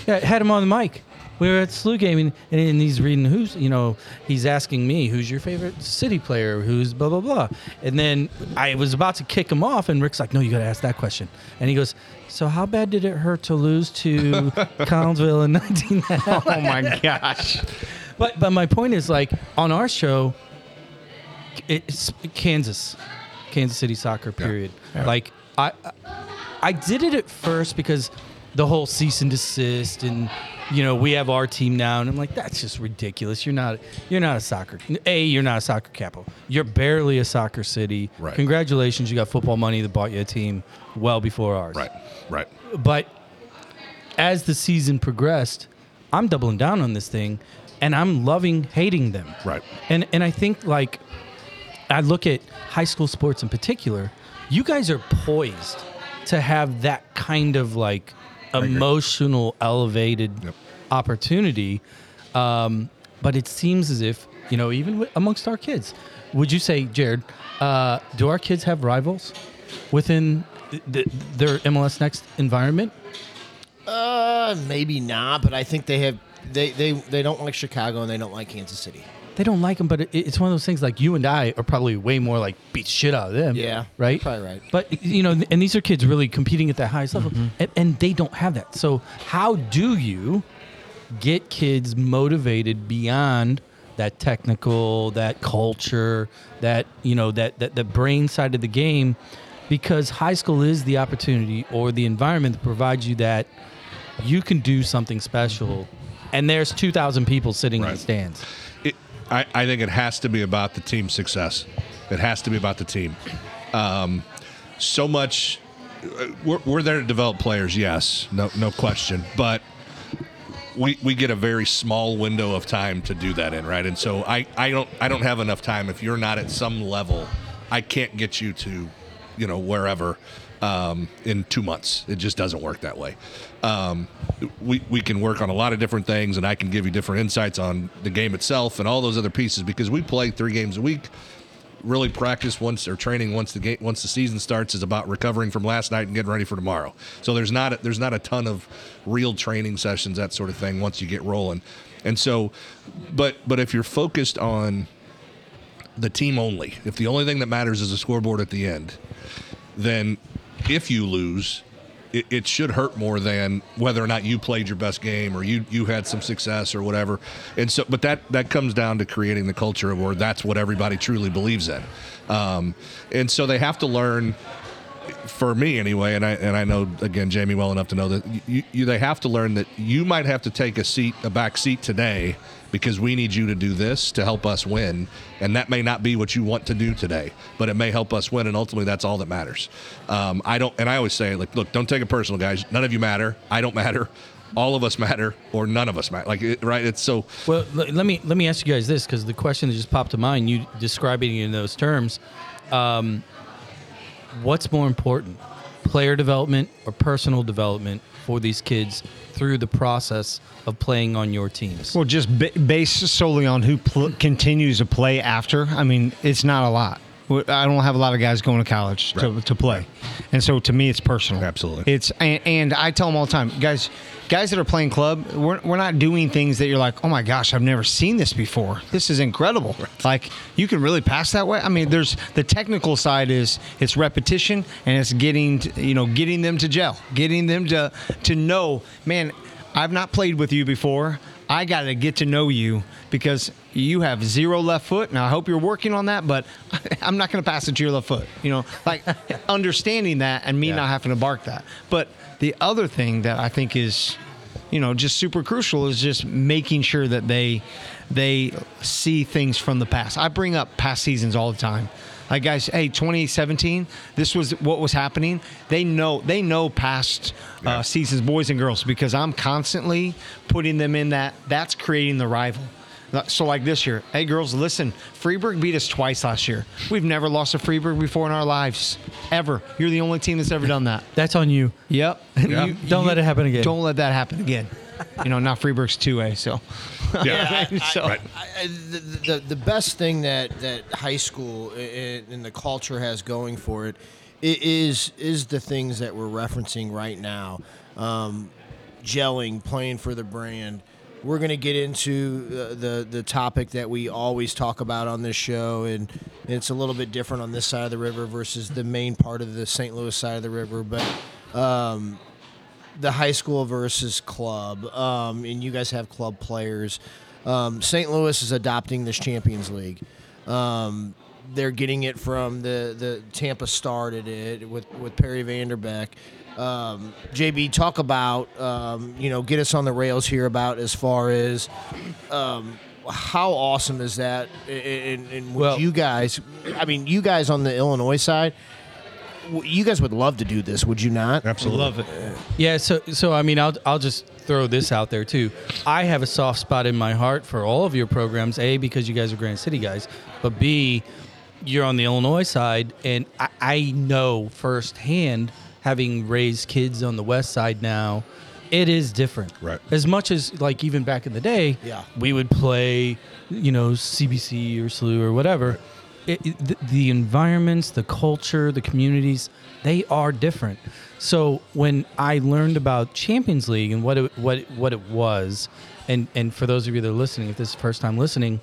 Yeah, I had him on the mic. We were at SLU game and, and he's reading who's you know he's asking me who's your favorite city player who's blah blah blah and then I was about to kick him off and Rick's like no you got to ask that question and he goes so how bad did it hurt to lose to Collinsville in 19? oh my gosh. but but my point is like on our show, it's Kansas, Kansas City soccer. Period. Like I, I did it at first because the whole cease and desist and you know we have our team now and I'm like that's just ridiculous. You're not you're not a soccer. A you're not a soccer capital. You're barely a soccer city. Right. Congratulations, you got football money that bought you a team well before ours right, right. but as the season progressed, I'm doubling down on this thing, and I'm loving hating them. Right. And and I think like I look at high school sports in particular. You guys are poised to have that kind of like emotional, elevated Yep. opportunity. Um, but it seems as if you know, even wi- amongst our kids, would you say, Jared, uh, do our kids have rivals within th- th- their MLS Next environment? Uh, maybe not, but I think they have. They, they, they don't like Chicago and they don't like Kansas City. They don't like them, but it, it's one of those things. Like you and I are probably way more like beat shit out of them. Yeah, right. probably right. But you know, and these are kids really competing at that highest level, mm-hmm. and, and they don't have that. So how do you get kids motivated beyond that technical, that culture, that you know, that that the brain side of the game? Because high school is the opportunity or the environment that provides you that you can do something special, and there's two thousand people sitting in the stands. I, I think it has to be about the team success. It has to be about the team. Um, so much. uh, We're, we're there to develop players, yes, no, no question. But we, we get a very small window of time to do that in, right? And so I, I don't I don't have enough time. If you're not at some level, I can't get you to, you know, wherever um, in two months. It just doesn't work that way. Um, we we can work on a lot of different things, and I can give you different insights on the game itself and all those other pieces because we play three games a week really practice once or training once the game once the season starts is about recovering from last night and getting ready for tomorrow. So there's not a, there's not a ton of real training sessions that sort of thing once you get rolling. And so but but if you're focused on the team only, if the only thing that matters is a scoreboard at the end, then if you lose, it, it should hurt more than whether or not you played your best game or you you had some success or whatever. And so, but that that comes down to creating the culture of where that's what everybody truly believes in. Um, and so they have to learn. For me, anyway, and I and I know again Jamey well enough to know that you, you they have to learn that you might have to take a seat, a back seat today, because we need you to do this to help us win, and that may not be what you want to do today, but it may help us win, and ultimately that's all that matters. Um, I don't, and I always say like, look, don't take it personal, guys. None of you matter. I don't matter. All of us matter, or none of us matter. Like, right? It's so. Well, let me let me ask you guys this because the question that just popped to mind. You describing it in those terms. Um, what's more important, player development or personal development for these kids through the process of playing on your teams? Well, just ba- based solely on who pl- continues to play after. I mean, it's not a lot. I don't have a lot of guys going to college to, to play, and so to me, it's personal. Absolutely. it's and, and I tell them all the time, guys, guys that are playing club, we're, we're not doing things that you're like, oh my gosh, I've never seen this before. This is incredible. Like you can really pass that way. I mean, there's the technical side is it's repetition and it's getting to, you know getting them to gel, getting them to to know, man, I've not played with you before. I got to get to know you because you have zero left foot. Now I hope you're working on that, but I'm not going to pass it to your left foot. You know, like understanding that and me Yeah. not having to bark that. But the other thing that I think is, you know, just super crucial is just making sure that they they see things from the past. I bring up past seasons all the time. Like guys, hey, 2017, this was what was happening. They know they know past uh, seasons, boys and girls, because I'm constantly putting them in that. That's creating the rival. So like this year, hey girls, listen, Freeburg beat us twice last year. We've never lost to Freeburg before in our lives, ever. You're the only team that's ever done that. That's on you. Yep. Yeah. Don't let it happen again. Don't let that happen again. You know, not Freeburg's two A. So, Yeah. so Right. I, I- the, the, the best thing that, that high school and, and the culture has going for it is is is the things that we're referencing right now, um, gelling, playing for the brand. We're going to get into the, the the topic that we always talk about on this show, and it's a little bit different on this side of the river versus the main part of the St. Louis side of the river, but. Um, the high school versus club, um, and you guys have club players. Um, St. Louis is adopting this Champions League. Um, they're getting it from the, the Tampa started it with, with Perry Van der Beck. Um, JB, talk about um, you know get us on the rails here about as far as um, how awesome is that? And, and would Well- you guys, I mean, you guys on the Illinois side, you guys would love to do this, would you not? Absolutely. love it. Yeah, so so I mean, I'll I'll just throw this out there too. I have a soft spot in my heart for all of your programs. A because you guys are Grand City guys, but B, you're on the Illinois side, and I, I know firsthand, having raised kids on the West side now, it is different. Right. As much as like even back in the day, Yeah. we would play, you know, CBC or SLU or whatever. It, it- the, the environments, the culture, the communities, they are different. So when I learned about Champions League and what it, what it- what it was, and and for those of you that are listening, if this is the first time listening,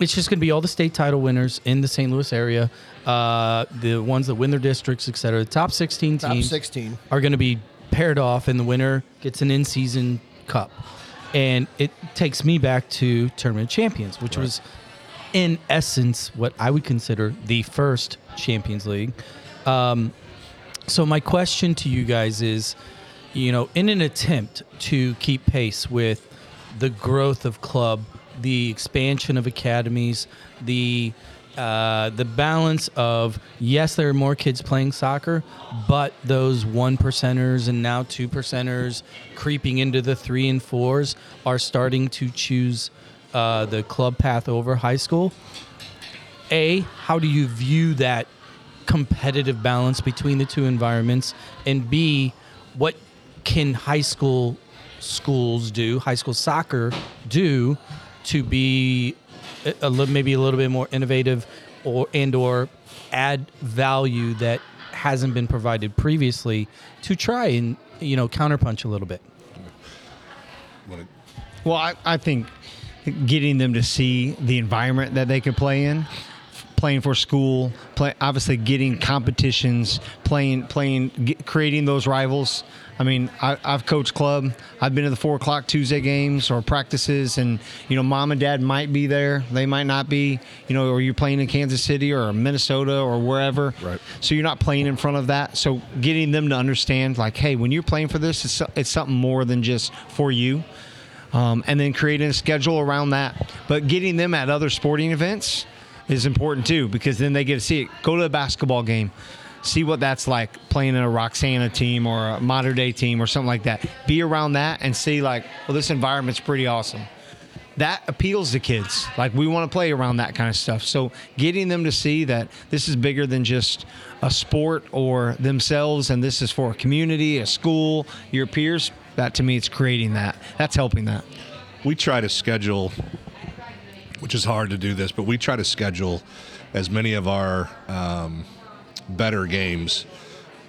it's just going to be all the state title winners in the St. Louis area, uh, the ones that win their districts, et cetera. The top 16 Top teams 16. are going to be paired off, and the winner gets an in-season cup. And it takes me back to Tournament Champions, which was, in essence, what I would consider the first Champions League. Um, so my question to you guys is, you know, in an attempt to keep pace with the growth of club, the expansion of academies, the uh, the balance of yes, there are more kids playing soccer, but those one percenters and now two percenters creeping into the three and fours are starting to choose uh, the club path over high school. A, how do you view that competitive balance between the two environments? And B, what can high school schools do, high school soccer do to be a, a little, maybe a little bit more innovative or and or add value that hasn't been provided previously to try and you know counterpunch a little bit. Well, I, I think getting them to see the environment that they can play in, playing for school, play, obviously getting competitions, playing, playing, get, creating those rivals. I mean, I, I've coached club. I've been to the four o'clock Tuesday games or practices, and you know, mom and dad might be there. They might not be. You know, or you're playing in Kansas City or Minnesota or wherever. Right. So you're not playing in front of that. So getting them to understand, like, hey, when you're playing for this, it's, it's something more than just for you um, and then creating a schedule around that. But getting them at other sporting events is important too because then they get to see it. Go to a basketball game, see what that's like playing in a Roxana team or a Mater Dei team or something like that. Be around that and see like, well, this environment's pretty awesome. That appeals to kids. Like we want to play around that kind of stuff. So getting them to see that this is bigger than just a sport or themselves, and this is for a community, a school, your peers. That to me, it's creating that. That's helping that. we try to schedule, which is hard to do this, but we try to schedule as many of our um, better games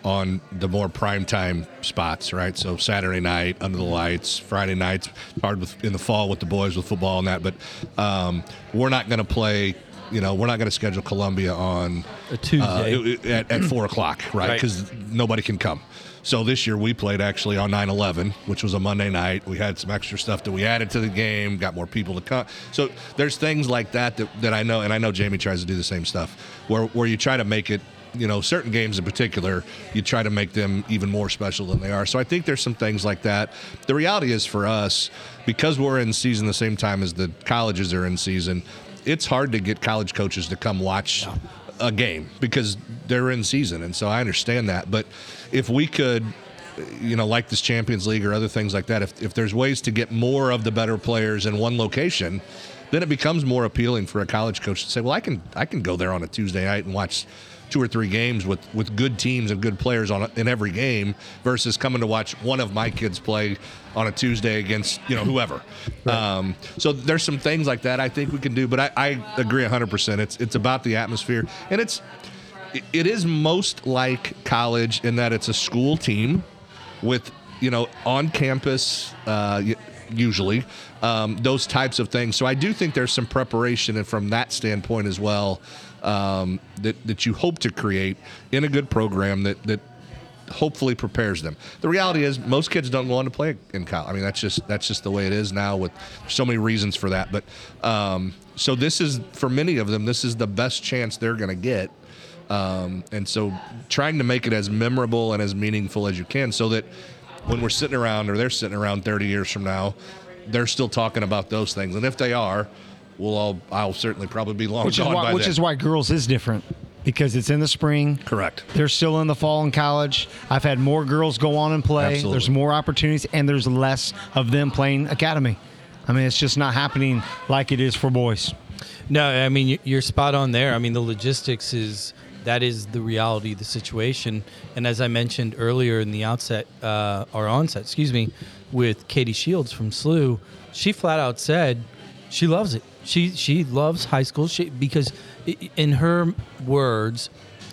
on the more prime time spots, right? So Saturday night under the lights, Friday nights hard with, in the fall with the boys with football and that. But um, we're not going to play. You know, we're not going to schedule Columbia on A Tuesday. uh, at, at four o'clock, right? Right. Because nobody can come. So this year we played actually on 9/11, which was a Monday night. We had some extra stuff that we added to the game, got more people to come. So there's things like that that, that I know, and I know Jamey tries to do the same stuff, where where you try to make it. You know, certain games in particular, you try to make them even more special than they are. So I think there's some things like that. The reality is for us, because we're in season the same time as the colleges are in season, it's hard to get college coaches to come watch a game because they're in season, and so I understand that. But if we could, you know, like this Champions League or other things like that, if if there's ways to get more of the better players in one location, then it becomes more appealing for a college coach to say, well, I can I can go there on a Tuesday night and watch two or three games with, with good teams and good players on in every game versus coming to watch one of my kids play on a Tuesday against you know whoever. Um, so there's some things like that I think we can do, but I, I agree 100. percent It's it's about the atmosphere and it's it- it is most like college in that it's a school team with you know on campus uh, usually um, those types of things. So I do think there's some preparation and from that standpoint as well um, that that you hope to create in a good program that that hopefully prepares them. The reality is most kids don't go on to play in college. I mean that's just that's just the way it is now with so many reasons for that. But um, so this is for many of them this is the best chance they're going to get. Um, and so trying to make it as memorable and as meaningful as you can so that when we're sitting around or they're sitting around 30 years from now, they're still talking about those things. And if they are, we'll all, I'll certainly probably be long which is gone why by which then. is why girls is different because it's in the spring. Correct. They're still in the fall in college. I've had more girls go on and play. Absolutely. There's more opportunities, and there's less of them playing academy. I mean, it's just not happening like it is for boys. No, I mean you- you're spot on there. I mean the logistics is that is the reality of the situation. And as I mentioned earlier in the outset uh, or onset, excuse me, with Katie Shields from SLU, she flat out said she loves it. She she loves high school she, because i- in her words,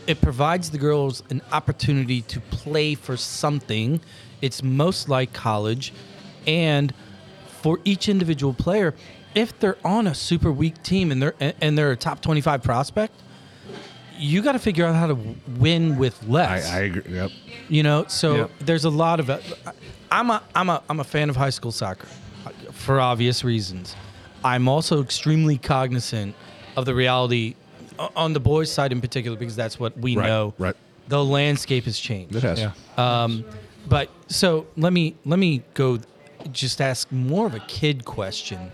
it provides the girls an opportunity to play for something. It's most like college, and for each individual player, if they're on a super weak team and they're and they're a top twenty five prospect, you got to figure out how to win with I, less. I agree. Yep. You know, so Yep. there's a lot of. Uh, I'm a I'm a I'm a fan of high school soccer, uh, for obvious reasons. I'm also extremely cognizant of the reality on the boys' side in particular because that's what we Right, know. right. The landscape has changed. It has. Yeah. Um, but so let me let me go, just ask more of a kid question.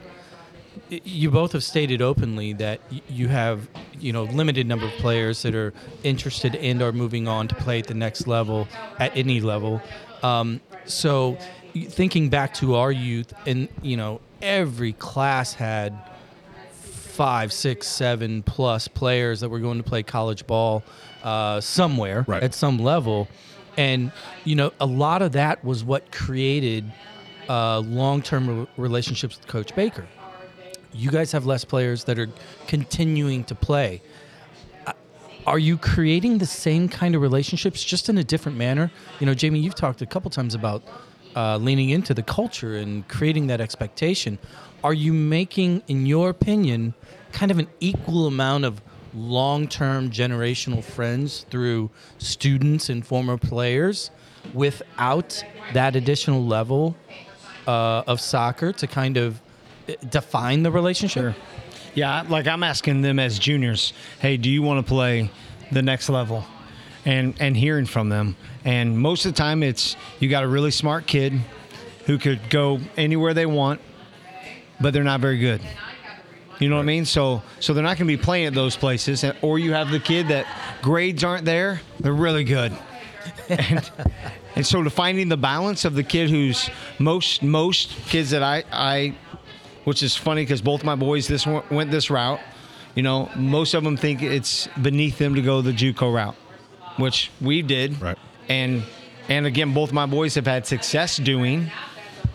You both have stated openly that you have you know limited number of players that are interested and are moving on to play at the next level at any level. Um, so thinking back to our youth, and you know every class had five, six, seven plus players that were going to play college ball uh, somewhere Right. at some level. And, you know, a lot of that was what created uh, long term re- relationships with Coach Baker. You guys have less players that are continuing to play. Uh, Are you creating the same kind of relationships just in a different manner? You know, Jamey, you've talked a couple times about uh, leaning into the culture and creating that expectation. Are you making, in your opinion, kind of an equal amount of long term generational friends through students and former players without that additional level uh, of soccer to kind of uh, define the relationship? Yeah, like I'm asking them as juniors, hey, do you want to play the next level? And and hearing from them. And most of the time it's you got a really smart kid who could go anywhere they want, but they're not very good. You know what I mean? So so they're not going to be playing at those places or you have the kid that grades aren't there, they're really good. and, and so to finding the balance of the kid who's most most kids that I I which is funny because both my boys this went this route. You know, most of them think it's beneath them to go the JUCO route, which we did. Right. And and again, both my boys have had success doing.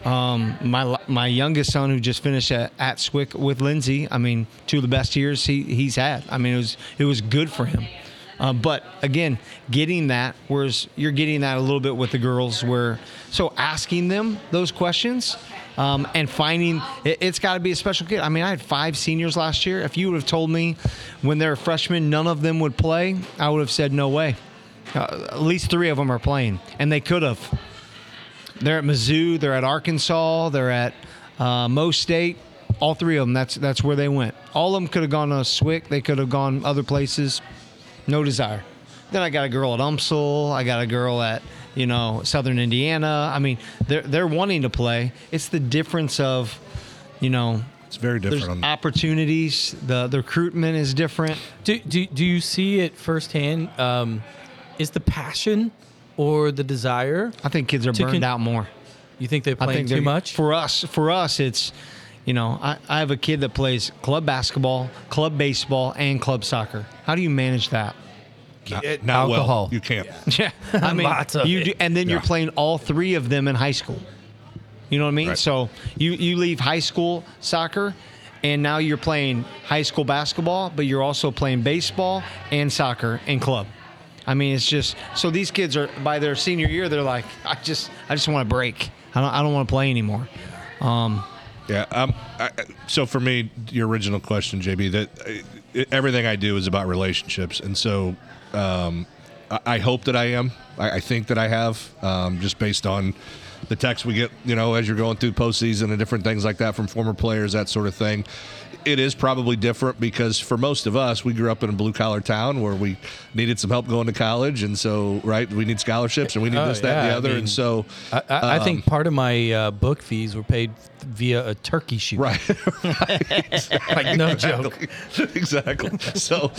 Um, my my youngest son, who just finished at, at SWIC with Lindsay, I mean, two of the best years he, he's had. I mean, it was it was good for him. Uh, but again, getting that, whereas you're getting that a little bit with the girls, where so asking them those questions um, and finding it, has got to be a special kid. I mean, I had five seniors last year. If you would have told me when they're freshmen none of them would play, I would have said no way. Uh, at least three of them are playing, and they could have. They're at Mizzou, they're at Arkansas, they're at uh, Mo State. All three of them. That's that's where they went. All of them could have gone to SWIC. They could have gone other places. No desire. Then I got a girl at UMSL. I got a girl at you know Southern Indiana. I mean, they're they're wanting to play. It's the difference of, you know, It's very different. On, opportunities. The the recruitment is different. Do, do, do you see it firsthand? Um, is the passion or the desire? I think kids are burned con- out more. You think they're I playing think too they're- much? for us. For us, it's you know I, I have a kid that plays club basketball, club baseball, and club soccer. How do you manage that? not, not well. alcohol. You can't. Yeah, I mean, Lots of you do, and then you're playing all three of them in high school. You know what I mean? Right. So you you leave high school soccer, and now you're playing high school basketball, but you're also playing baseball and soccer and club. I mean, it's just so these kids are by their senior year, they're like, I just I just want to break. I don't I don't want to play anymore. Um, Yeah. Um. I, so for me, your original question, JB, that uh, everything I do is about relationships, and so um, I, I hope that I am. I, I think that I have, um, just based on the text we get, you know, as you're going through postseason and different things like that from former players, that sort of thing. It is probably different because for most of us, we grew up in a blue collar town where we needed some help going to college, and so right, we need scholarships and we need Oh, this, that, and yeah, the I other, mean, and so I, I, I think um, part of my uh, book fees were paid via a turkey shoot. right. like no joke. exactly. So,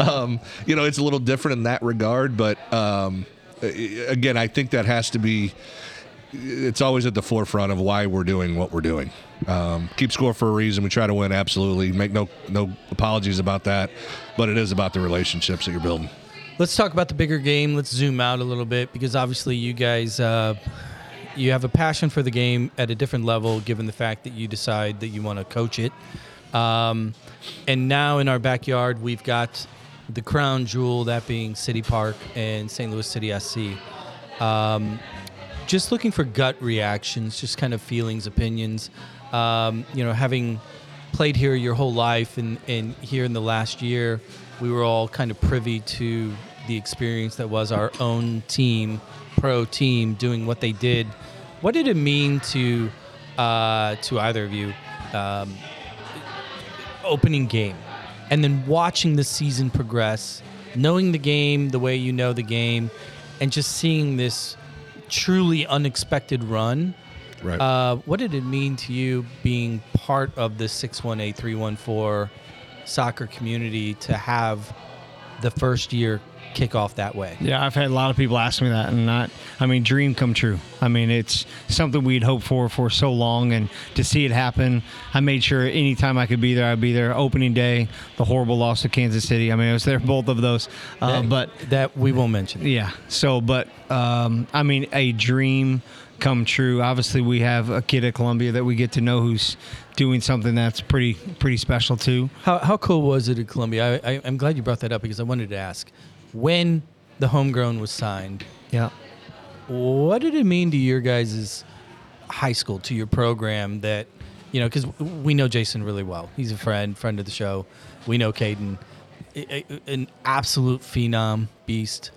um, you know, it's a little different in that regard, but um, again, I think that has to be. It's always at the forefront of why we're doing what we're doing. Um, keep score for a reason. We try to win, absolutely. Make no no apologies about that, but it is about the relationships that you're building. Let's talk about the bigger game. Let's zoom out a little bit because obviously you guys, uh, you have a passion for the game at a different level, given the fact that you decide that you want to coach it. Um, and now in our backyard, we've got the crown jewel, that being City Park and St. Louis City SC. Um, just looking for gut reactions, just kind of feelings, opinions. Um, you know, having played here your whole life and, and here in the last year, we were all kind of privy to the experience that was our own team, pro team, doing what they did. What did it mean to uh, to either of you? Um, opening game and then watching the season progress, knowing the game the way you know the game, and just seeing this truly unexpected run. Right. Uh, what did it mean to you being part of the 618 314 soccer community to have the first year kick off that way? Yeah, I've had a lot of people ask me that, and not. I mean, dream come true. I mean, it's something we'd hoped for for so long, and to see it happen, I made sure anytime I could be there, I'd be there. Opening day, the horrible loss to Kansas City. I mean, I was there both of those. Uh, That- but that we won't mention. yeah, so but um, I mean, a dream come true. Obviously, we have a kid at Columbia that we get to know who's doing something that's pretty pretty special too. How, how cool was it at Columbia? I, I, I'm glad you brought that up because I wanted to ask when the homegrown was signed. Yeah. What did it mean to your guys' high school, to your program that, you know, because we know Jason really well. He's a friend, friend of the show. We know Caden, an absolute phenom, beast.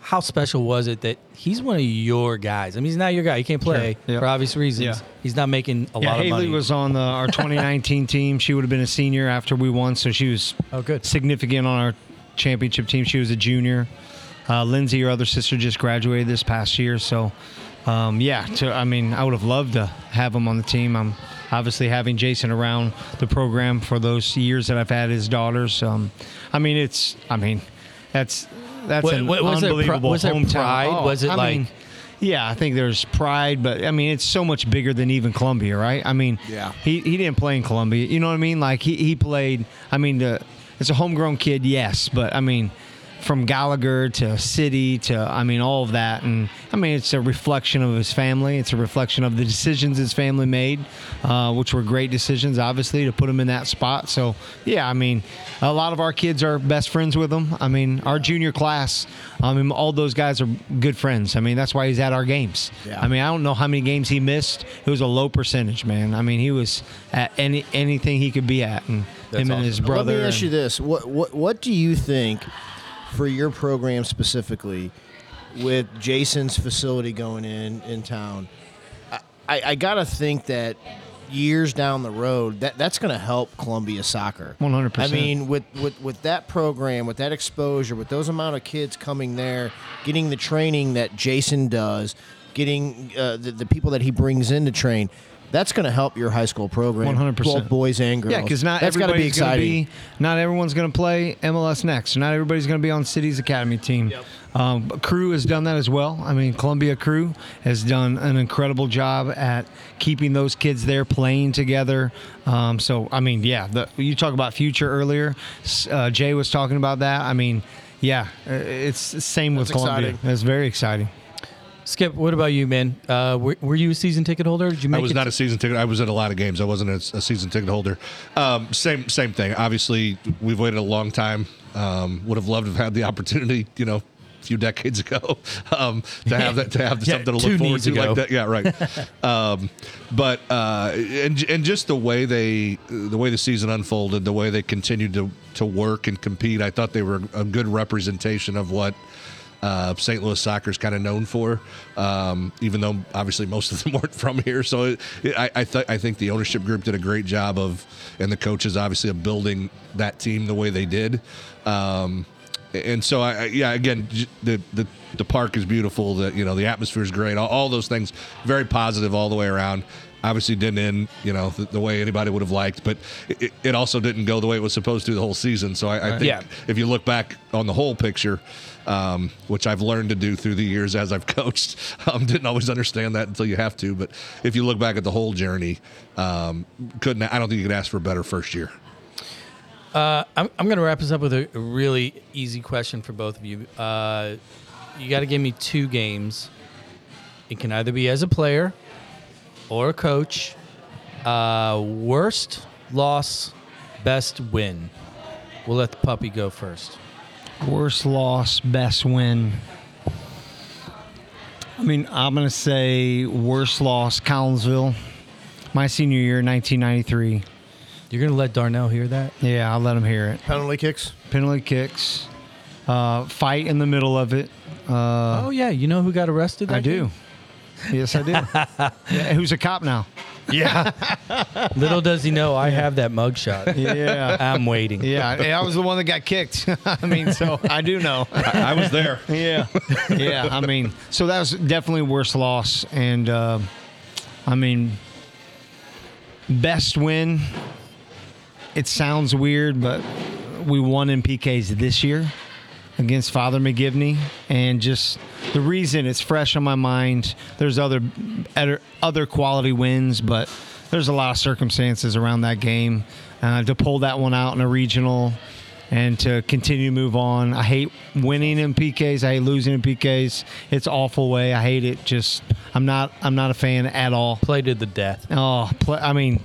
How special was it that he's one of your guys? I mean, he's not your guy. He can't play Sure. Yeah. for obvious reasons. Yeah. He's not making a Yeah, lot of Haley money. was on the, our 2019 team. She would have been a senior after we won, so she was oh, good. significant on our championship team. She was a junior. Uh, Lindsay, your other sister, just graduated this past year. So, um, yeah, to, I mean, I would have loved to have him on the team. I'm obviously having Jason around the program for those years that I've had his daughters. Um, I mean, it's, I mean, that's that's Wa- an wa- was there pri- unbelievable was there hometown. pride? Oh, Was it I like- mean, yeah, I think there's pride, but I mean, it's so much bigger than even Columbia, right? I mean, Yeah. he, he didn't play in Columbia. You know what I mean? Like he, he played. I mean, the it's a homegrown kid, yes, but I mean, from Gallagher to City to I mean all of that, and I mean it's a reflection of his family. It's a reflection of the decisions his family made, uh, which were great decisions, obviously, to put him in that spot. So yeah, I mean, a lot of our kids are best friends with him. I mean, our junior class, I mean, all those guys are good friends. I mean, that's why he's at our games. Yeah. I mean, I don't know how many games he missed. It was a low percentage, man. I mean, he was at any anything he could be at, and him and his brother. Let me ask you this: what what what do you think for your program specifically, with Jason's facility going in in town? I I, I gotta think that years down the road that that's going to help Columbia soccer. 100%. I mean, with, with with that program, with that exposure, with those amount of kids coming there, getting the training that Jason does, getting uh, the, the people that he brings in to train. That's going to help your high school program, 100%. boys and girls. Yeah, because not that's got to be everybody's going to exciting. be. Not everyone's going to play MLS next. Not everybody's going to be on City's academy team. Um, Crew has done that as well. I mean, Columbia Crew has done an incredible job at keeping those kids there playing together. Um, so, I mean, yeah, the, you talk about future earlier. Uh, Jay was talking about that. I mean, yeah, uh, it's same with Columbia. exciting. It's very exciting. Skip, what about you, man? Uh, were, were you a season ticket holder? Did you make I was it not a season ticket. I was at a lot of games. I wasn't a, a season ticket holder. Um, same same thing. Obviously, we've waited a long time. Um, would have loved to have had the opportunity, you know, a few decades ago, um, to have that to have Yeah, something to look forward to ago. like that. Yeah, right. um, but uh, and and just the way they the way the season unfolded, the way they continued to to work and compete, I thought they were a good representation of what uh, St. Louis soccer is kind of known for, um, even though obviously most of them weren't from here. So it, it, I I, th- I think the ownership group did a great job of, and the coaches obviously of building that team the way they did. Um, and so I, yeah again the, the the park is beautiful the you know the atmosphere is great all, all those things very positive all the way around obviously didn't end you know the, the way anybody would have liked but it, it also didn't go the way it was supposed to the whole season so I, I think Yeah. if you look back on the whole picture, um, which I've learned to do through the years as I've coached, um, didn't always understand that until you have to. But if you look back at the whole journey, um, couldn't I don't think you could ask for a better first year. Uh, I'm, I'm going to wrap this up with a, really easy question for both of you. Uh, you got to give me two games. It can either be as a player or a coach. Uh, worst loss, best win. We'll let the puppy go first. Worst loss, best win. I mean, I'm going to say worst loss, Collinsville. My senior year, 1993. You're going to let Darnell hear that? Yeah, I'll let him hear it. penalty kicks. Penalty kicks, uh, fight in the middle of it. Uh, oh, yeah. You know who got arrested? I that do. Yes, I do. yeah, who's a cop now? Yeah. Little does he know I have that mugshot. Yeah. I'm waiting. Yeah, I was the one that got kicked. I mean, so I do know. I, I was there. Yeah, yeah. I mean, so that was definitely worst loss, and uh, I mean, best win. It sounds weird, but we won in PKs this year against Father McGivney, and just the reason it's fresh on my mind. There's other other- other quality wins, but there's a lot of circumstances around that game uh, to pull that one out in a regional and to continue to move on. I hate winning in PKs. I hate losing in PKs. It's awful way. I hate it. Just I'm not I'm not a fan at all. Play to the death. Oh, play, I mean,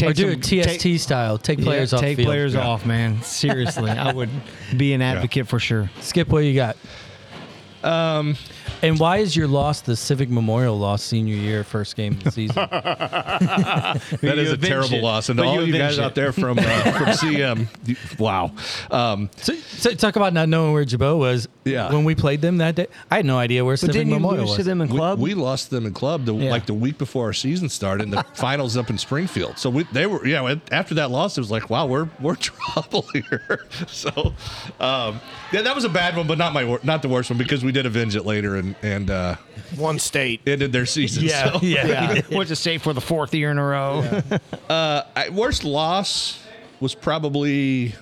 take Or do some- it TST take- style. Take players yeah, off take field. players off, man. Seriously, I would be an advocate for sure. Skip, what you got? Um, And why is your loss the Civic Memorial loss senior year, first game of the season? that is a terrible it. loss, and But all you you guys avenged out there from uh, from CM, wow. Um, so, so talk about not knowing where Jabot was. Yeah. When we played them that day, I had no idea where But Civic didn't you Memorial lose was. to them in we, club? we lost them in club the, Yeah. like the week before our season started, and the finals up in Springfield. So we, they were, yeah. After that loss, it was like, wow, we're we're trouble here. so, um, yeah, that was a bad one, but not my not the worst one because we did avenge it later and and uh, One state. ended their season. Yeah, So, yeah. Went to state for the fourth year in a row. I, worst loss was probably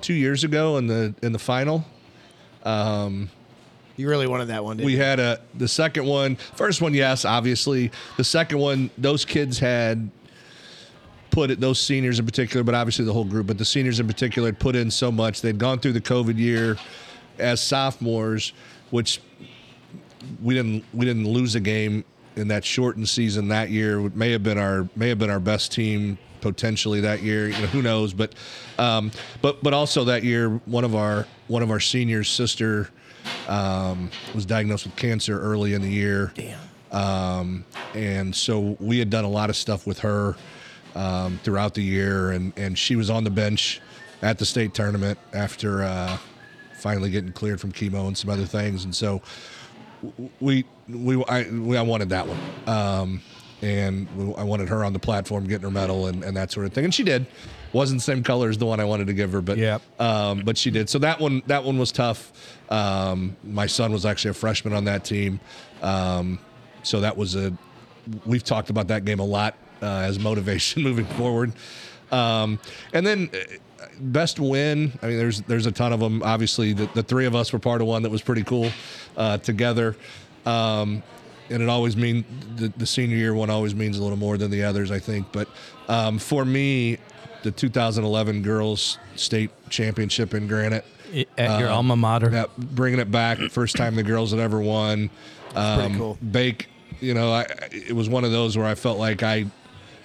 two years ago in the in the final. You really wanted that one, didn't We you? had a the second one, first one, yes, obviously. The second one, those kids had put it, those seniors in particular, but obviously the whole group, but the seniors in particular had put in so much. They'd gone through the COVID year as sophomores, which we didn't we didn't lose a game in that shortened season that year. It may have been our may have been our best team potentially that year. You know, who knows? But um, but but also that year, one of our one of our seniors' sister um, was diagnosed with cancer early in the year. Damn. Um, and so we had done a lot of stuff with her um, throughout the year, and and she was on the bench at the state tournament after uh, finally getting cleared from chemo and some other things, and so we we I, we, I wanted that one. Um, and I wanted her on the platform getting her medal and, and that sort of thing. And she did. Wasn't the same color as the one I wanted to give her, but Yep. um, but she did. So that one that one was tough. Um, my son was actually a freshman on that team, um, so that was a. We've talked about that game a lot uh, as motivation moving forward. Um, and then uh, best win. I mean, there's there's a ton of them. Obviously, the, the three of us were part of one that was pretty cool uh, together. Um, and it always mean the, the senior year one always means a little more than the others, I think. But um, for me, the 2011 girls state championship in Granite, I- At your Um, alma mater. yeah, bringing it back, first time the girls had ever won. Um, pretty cool. Bake, you know, I, it was one of those where I felt like I,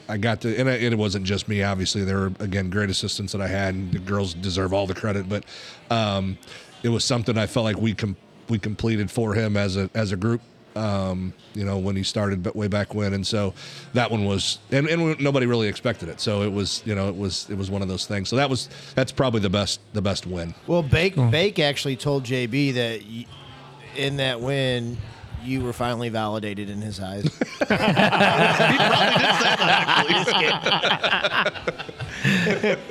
I got to, and it, it wasn't just me. Obviously, there were again great assistants that I had, and the girls deserve all the credit. But um, it was something I felt like we com- we completed for him as a as a group. Um, you know, when he started, but way back when, and so that one was, and, and nobody really expected it. So it was, you know, it was it was one of those things. So that was that's probably the best the best win. Well, Bake Bake actually told JB that y in that win, you were finally validated in his eyes.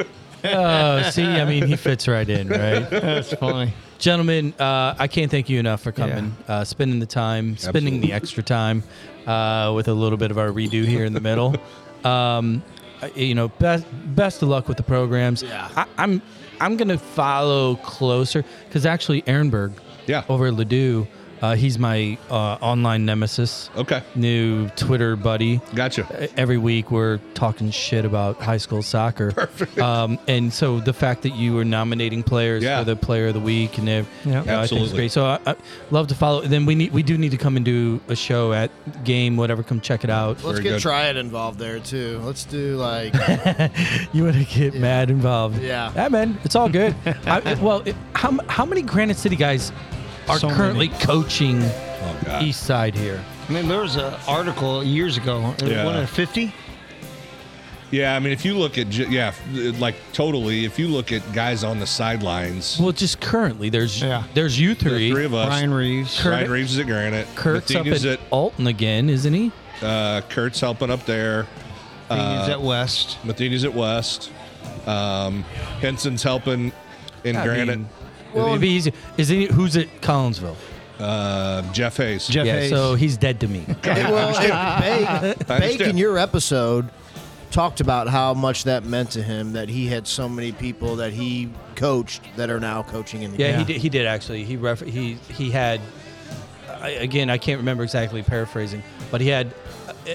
Oh, see, I mean, he fits right in, right? That's funny. Gentlemen, uh, I can't thank you enough for coming, uh, spending the time, spending the extra time uh, with a little bit of our redo here in the middle. Um, uh, you know, best best of luck with the programs. Yeah. I, I'm I'm gonna follow closer because actually, Ehrenberg, Yeah. over at Ladue, uh, he's my uh, online nemesis. Okay, New Twitter buddy. gotcha. every week we're talking shit about high school soccer. Perfect. Um, and so the fact that you were nominating players Yeah. for the player of the week and ev- Yeah. you know, I think it's Absolutely. great. So I, I love to follow. Then we need we do need to come and do a show at game whatever. Come check it out. Let's Very get good. Triad involved there too. Let's do like You want to get mad involved? Yeah. Yeah, man. It's all good. I, well, it, how how many Granite City guys are So currently coaching Oh East Side here? I mean, there was an article years ago. Yeah. One at 50? Yeah, I mean, if you look at yeah, like totally, if you look at guys on the sidelines, Well, just currently there's Yeah. there's you the three. three of us, Brian Reeves. Kurt- Ryan Reeves is at Granite, Kurt's up Matheny's at Alton again, isn't he? uh, Kurt's helping up there. He's at West. Matheny's at West. Um, Henson's helping in I Granite. mean, it'd be easy. Is he who's at Collinsville? uh, Jeff Hayes. Jeff yeah, Hayes. so he's dead to me. well, Bake, Bake in your episode talked about how much that meant to him that he had so many people that he coached that are now coaching in the Yeah, game. he did. He did actually. He ref- he he had. I, again, I can't remember exactly paraphrasing, but he had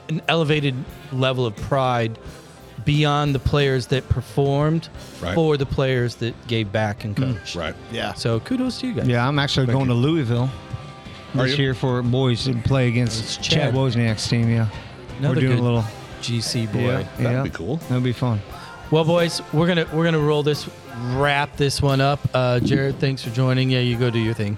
an elevated level of pride beyond the players that performed Right. for the players that gave back and coached. Right. Yeah. So kudos to you guys. Yeah, I'm actually Thank going you. to Louisville Are this you? year for boys to play against It's Chad Chad. Wozniak's team. Yeah, Another we're doing good a little. GC boy. Yeah, That'd yeah. be cool. That'd be fun. Well, boys, we're gonna we're gonna roll this, wrap this one up. Uh, Jared, thanks for joining. Yeah, you go do your thing.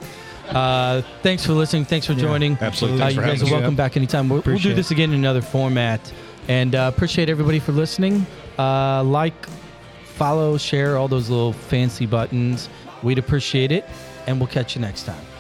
Uh, thanks for listening. Thanks for joining. Absolutely. Uh, Thanks you for guys having are us. welcome back anytime. We'll, we'll do this again in another format. And uh, appreciate everybody for listening. Uh, like, follow, share all those little fancy buttons. We'd appreciate it. And we'll catch you next time.